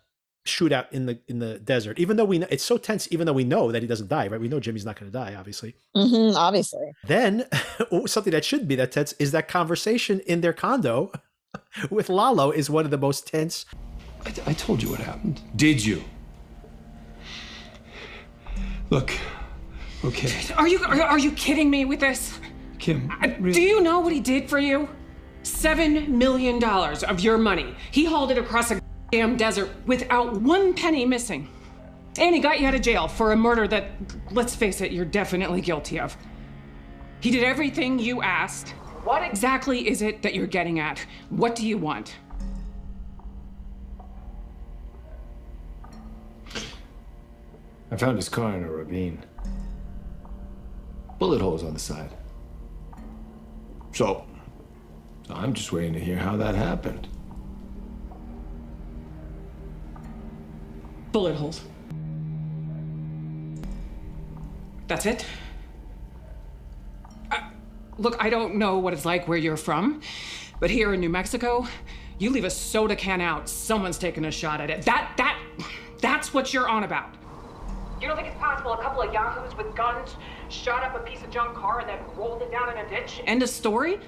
shootout in the in the desert even though we know it's so tense even though we know that he doesn't die right we know jimmy's not going to die obviously Mhm, obviously. then something that shouldn't be that tense is that conversation in their condo with Lalo is one of the most tense. I, I told you what happened. Did you? Look, okay, Are you are, are you kidding me with this? Kim. Uh, Do you know what he did for you? Seven million dollars of your money. He hauled it across a damn desert without one penny missing. And he got you out of jail for a murder that, let's face it, you're definitely guilty of. He did everything you asked. What exactly is it that you're getting at? What do you want? I found his car in a ravine. Bullet holes on the side. So, so I'm just waiting to hear how that happened. Bullet holes. That's it? Uh, look, I don't know what it's like where you're from, but here in New Mexico, you leave a soda can out, someone's taking a shot at it. That, that, that's what you're on about. You don't think it's possible a couple of yahoos with guns shot up a piece of junk car and then rolled it down in a ditch? End of story?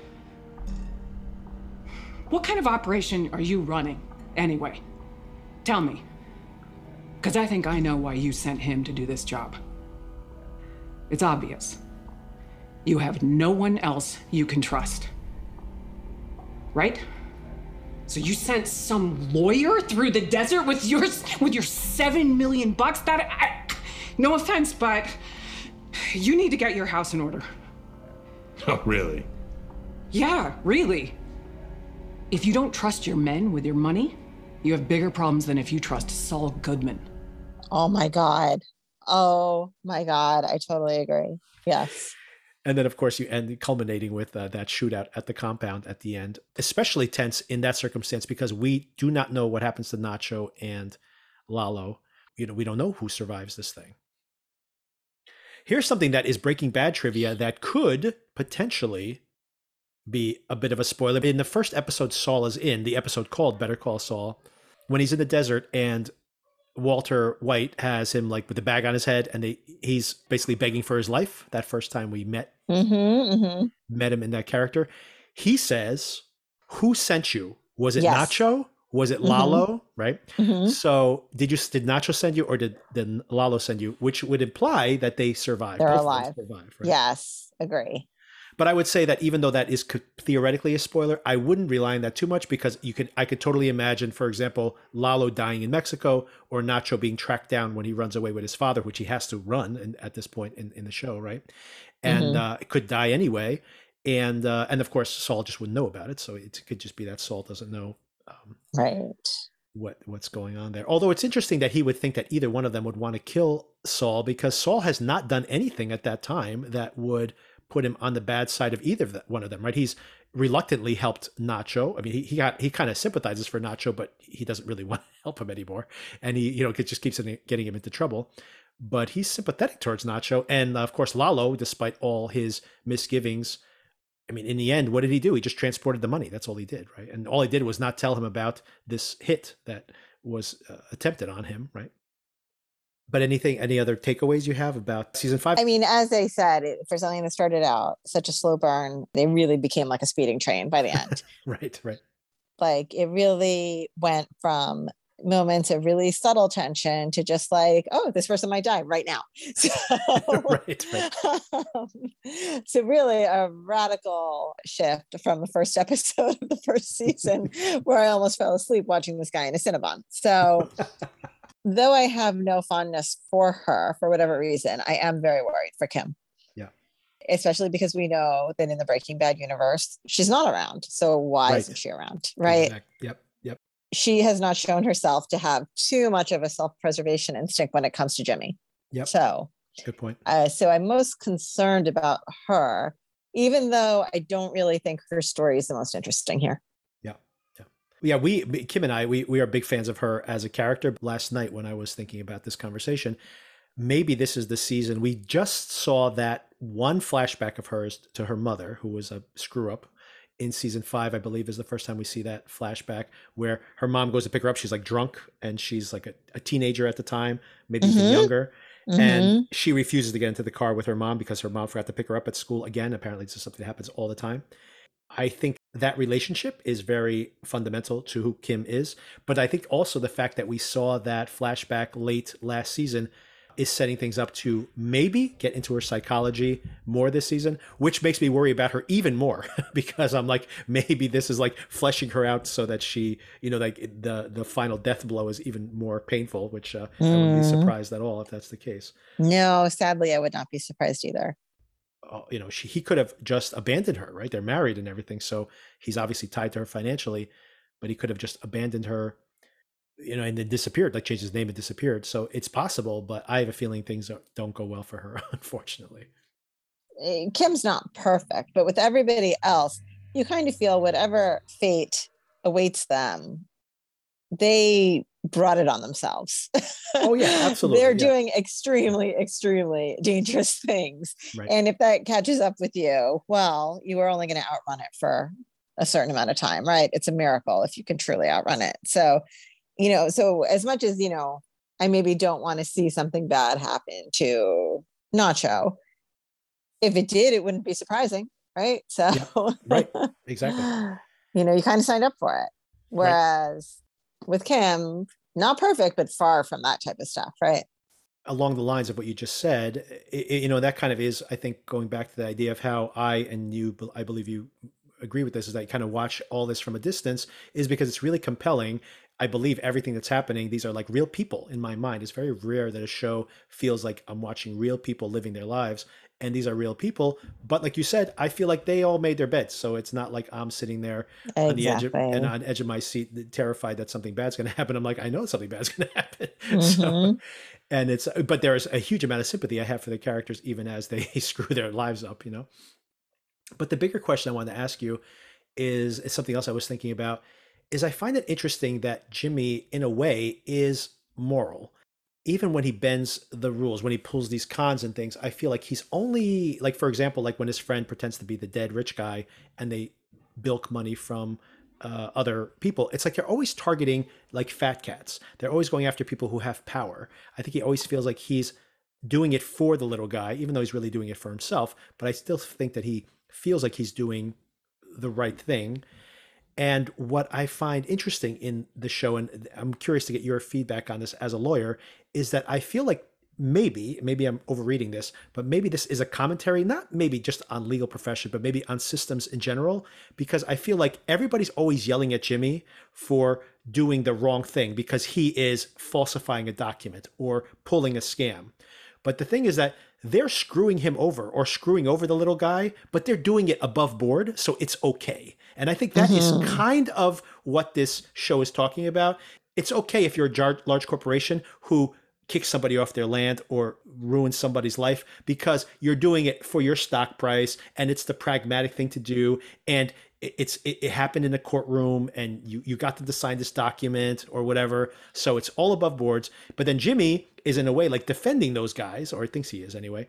What kind of operation are you running, anyway? Tell me. Because I think I know why you sent him to do this job. It's obvious. You have no one else you can trust. Right? So you sent some lawyer through the desert with your with your 7 million bucks that I, no offense but you need to get your house in order. Oh, really? Yeah, really. If you don't trust your men with your money, you have bigger problems than if you trust Saul Goodman. Oh my God. Oh my God. I totally agree. Yes. And then, of course, you end culminating with uh, that shootout at the compound at the end, especially tense in that circumstance because we do not know what happens to Nacho and Lalo. You know, we don't know who survives this thing. Here's something that is Breaking Bad trivia that could potentially be a bit of a spoiler. But in the first episode Saul is in, the episode called Better Call Saul, when he's in the desert and Walter White has him like with the bag on his head and they, he's basically begging for his life. That first time we met Mm-hmm, mm-hmm. met him in that character. He says, "Who sent you? Was it Yes. Nacho? Was it Mhm. Lalo? Right? Mhm. So did you did Nacho send you, or did did Lalo send you? Which would imply that they survived. They're Both alive. survived, right? Yes. Agree. But I would say that even though that is theoretically a spoiler, I wouldn't rely on that too much because you could I could totally imagine, for example, Lalo dying in Mexico or Nacho being tracked down when he runs away with his father, which he has to run in, at this point in, in the show, right? And Mhm. uh, it could die anyway, and uh, and of course Saul just wouldn't know about it, so it could just be that Saul doesn't know um, Right. what what's going on there. Although it's interesting that he would think that either one of them would want to kill Saul because Saul has not done anything at that time that would put him on the bad side of either of the, one of them, right? He's reluctantly helped Nacho. I mean, he, he got he kind of sympathizes for Nacho, but he doesn't really want to help him anymore, and he you know it just keeps getting him into trouble. But he's sympathetic towards Nacho, and of course Lalo, despite all his misgivings. I mean, in the end, what did he do? He just transported the money. That's all he did, right? And all he did was not tell him about this hit that was uh, attempted on him, right? But anything, any other takeaways you have about season five? I mean, as they said, it, for something that started out such a slow burn, they really became like a speeding train by the end. right, right. Like it really went from moments of really subtle tension to just like, oh, this person might die right now. So, right, right. Um, so really a radical shift from the first episode of the first season where I almost fell asleep watching this guy in a Cinnabon. So though I have no fondness for her for whatever reason, I am very worried for Kim. Yeah. Especially because we know that in the Breaking Bad universe, she's not around. So why right. isn't she around? Right. Exactly. Yep. She has not shown herself to have too much of a self preservation instinct when it comes to Jimmy. Yep. So, good point. Uh, so I'm most concerned about her, even though I don't really think her story is the most interesting here Yeah, yeah, yeah, we Kim and I we we are big fans of her as a character. Last night when I was thinking about this conversation, maybe this is the season we just saw that one flashback of hers to her mother, who was a screw up in season five, I believe, is the first time we see that flashback where her mom goes to pick her up. She's like drunk and she's like a, a teenager at the time, maybe mm-hmm. even younger. Mm-hmm. And she refuses to get into the car with her mom because her mom forgot to pick her up at school again. Apparently, it's just something that happens all the time. I think that relationship is very fundamental to who Kim is. But I think also the fact that we saw that flashback late last season is setting things up to maybe get into her psychology more this season, which makes me worry about her even more because I'm like, maybe this is like fleshing her out so that she, you know, like the the final death blow is even more painful, which uh, mm. I wouldn't be mm. surprised at all if that's the case. No, sadly, I would not be surprised either. Uh, you know, she, he could have just abandoned her, right? They're married and everything. So he's obviously tied to her financially, but he could have just abandoned her, you know, and then disappeared, like changed his name and disappeared. So it's possible, but I have a feeling things don't go well for her, unfortunately. Eh, Kim's not perfect, but with everybody else, you kind of feel whatever fate awaits them, they brought it on themselves. Oh yeah, absolutely. They're yeah. doing extremely, extremely dangerous things. Right. And if that catches up with you, well, you are only going to outrun it for a certain amount of time, right? It's a miracle if you can truly outrun it. So, you know, so as much as, you know, I maybe don't want to see something bad happen to Nacho. If it did, it wouldn't be surprising, right? So, yeah, right, exactly. you know, you kind of signed up for it. Whereas with Kim, not perfect, but far from that type of stuff, right? Along the lines of what you just said, it, you know, that kind of is, I think, going back to the idea of how I and you, I believe you agree with this, is that you kind of watch all this from a distance, is because it's really compelling. I believe everything that's happening, these are like real people in my mind. It's very rare that a show feels like I'm watching real people living their lives and these are real people. But like you said, I feel like they all made their beds, so it's not like I'm sitting there on the edge of, and on edge of my seat, terrified that something bad's going to happen. I'm like, I know something bad's going to happen. Mm-hmm. So, and it's but there's a huge amount of sympathy I have for the characters, even as they screw their lives up, you know. But the bigger question I want to ask you is, is something else I was thinking about. Is I find it interesting that Jimmy, in a way, is moral even when he bends the rules, when he pulls these cons and things, I feel like he's only like, for example, like when his friend pretends to be the dead rich guy and they bilk money from uh, other people. It's like they're always targeting like fat cats. They're always going after people who have power. I think he always feels like he's doing it for the little guy, even though he's really doing it for himself. But I still think that he feels like he's doing the right thing. And what I find interesting in the show, and I'm curious to get your feedback on this as a lawyer, is that I feel like maybe, maybe I'm overreading this, but maybe this is a commentary, not maybe just on legal profession, but maybe on systems in general, because I feel like everybody's always yelling at Jimmy for doing the wrong thing because he is falsifying a document or pulling a scam. But the thing is that they're screwing him over or screwing over the little guy, but they're doing it above board, so it's okay. And I think that mm-hmm. is kind of what this show is talking about. It's okay if you're a large corporation who kicks somebody off their land or ruin somebody's life because you're doing it for your stock price and it's the pragmatic thing to do and it's it, it, happened in a courtroom and you you got them to sign this document or whatever so it's all above boards but then jimmy is in a way like defending those guys or thinks he is anyway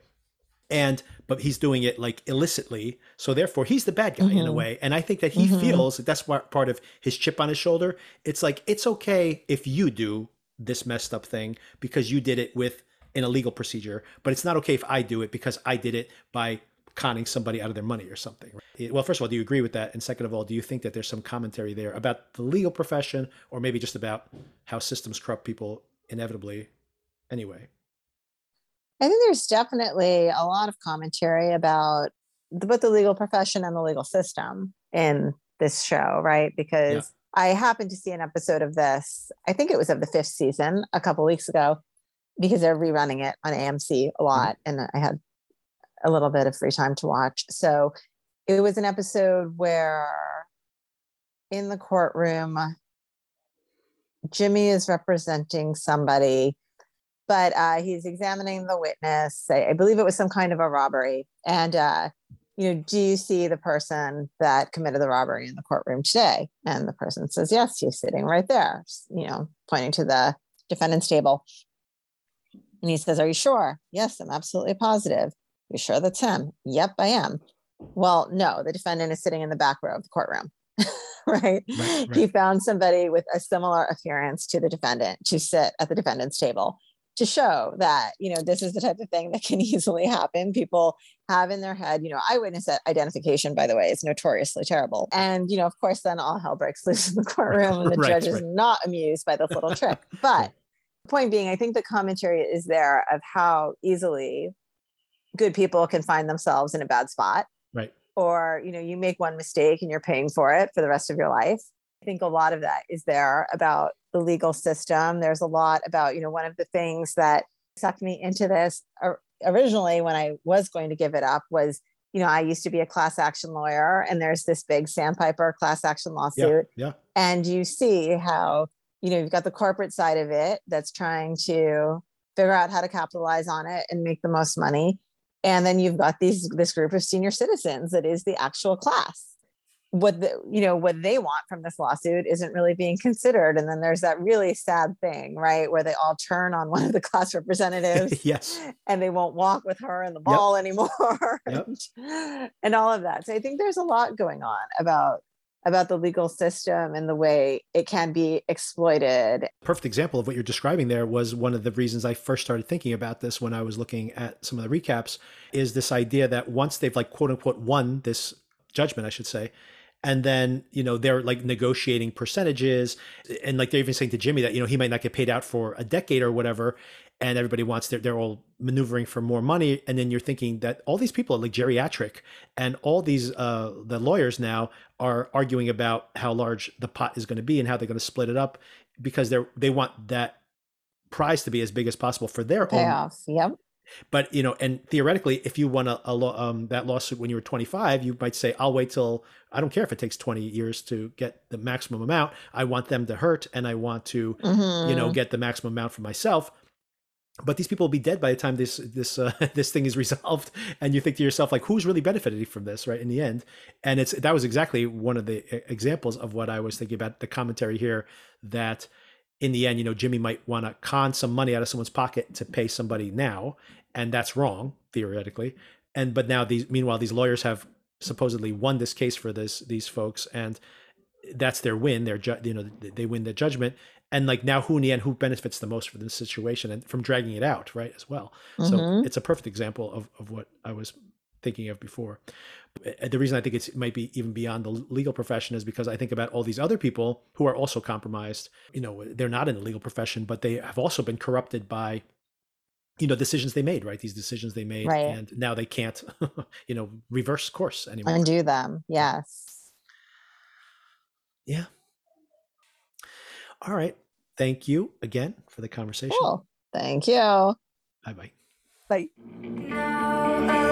and but he's doing it like illicitly so therefore he's the bad guy mm-hmm. in a mm-hmm. way and i think that he mm-hmm. feels that that's part of his chip on his shoulder it's like it's okay if you do this messed up thing because you did it with an illegal procedure but it's not okay if i do it because i did it by conning somebody out of their money or something. Well, first of all, do you agree with that? And second of all, do you think that there's some commentary there about the legal profession or maybe just about how systems corrupt people inevitably anyway? I think there's definitely a lot of commentary about the, both the legal profession and the legal system in this show, right? Because yeah. I happened to see an episode of this, I think it was of the fifth season a couple weeks ago, because they're rerunning it on AMC a mm-hmm. lot. Mm-hmm. And I had a little bit of free time to watch. So it was an episode where in the courtroom, Jimmy is representing somebody, but uh, he's examining the witness. I, I, believe it was some kind of a robbery. And, uh, you know, do you see the person that committed the robbery in the courtroom today? And the person says, yes, he's sitting right there, you know, pointing to the defendant's table. And he says, Are you sure? Yes, I'm absolutely positive. You sure that's him? Yep, I am. Well, no, the defendant is sitting in the back row of the courtroom. right? Right, right? He found somebody with a similar appearance to the defendant to sit at the defendant's table to show that, you know, this is the type of thing that can easily happen. People have in their head, you know, eyewitness identification, by the way, is notoriously terrible. And, you know, of course, then all hell breaks loose in the courtroom and the right, judge is not amused by this little trick. But point being, I think the commentary is there of how easily good people can find themselves in a bad spot. Right. Or, you know, you make one mistake and you're paying for it for the rest of your life. I think a lot of that is there about the legal system. There's a lot about, you know, one of the things that sucked me into this originally when I was going to give it up was, you know, I used to be a class action lawyer and there's this big sandpiper class action lawsuit. Yeah, yeah. And you see how, you know, you've got the corporate side of it that's trying to figure out how to capitalize on it and make the most money and then you've got these this group of senior citizens that is the actual class. What the, you know what they want from this lawsuit isn't really being considered. And then there's that really sad thing right where they all turn on one of the class representatives yes. and they won't walk with her in the ball yep. anymore. Yep. and, and all of that. So i think there's a lot going on about about the legal system and the way it can be exploited. Perfect example of what you're describing there was one of the reasons I first started thinking about this when I was looking at some of the recaps is this idea that once they've like quote unquote won this judgment, I should say, and then you know they're like negotiating percentages and like they're even saying to jimmy that you know he might not get paid out for a decade or whatever and everybody wants they're, they're all maneuvering for more money and then you're thinking that all these people are like geriatric and all these uh the lawyers now are arguing about how large the pot is going to be and how they're going to split it up because they're they want that prize to be as big as possible for their payoff own. yep but you know and theoretically if you won a, a um, that lawsuit when you were 25 you might say i'll wait till i don't care if it takes 20 years to get the maximum amount i want them to hurt and i want to mm-hmm. you know mm-hmm. get the maximum amount for myself but these people will be dead by the time this this uh, this thing is resolved. And you think to yourself like who's really benefited from this right in the end? And it's that was exactly one of the examples of what i was thinking about the commentary here that in the end you know jimmy might want to con some money out of someone's pocket to pay somebody now. And that's wrong theoretically. And but now these meanwhile these lawyers have supposedly won this case for this these folks. And that's their win their ju- you know they win the judgment and like now who in the end who benefits the most from this situation and from dragging it out right as well. Mm-hmm. so it's a perfect example of, of what i was thinking of before. Uh, the reason i think it might be even beyond the legal profession is because i think about all these other people who are also compromised. You know they're not in the legal profession but they have also been corrupted by you know decisions they made right? These decisions they made right. and now they can't you know reverse course anymore. Undo them. Yes. Yeah all right. Thank you again for the conversation. Cool. Thank you. Bye bye. Bye.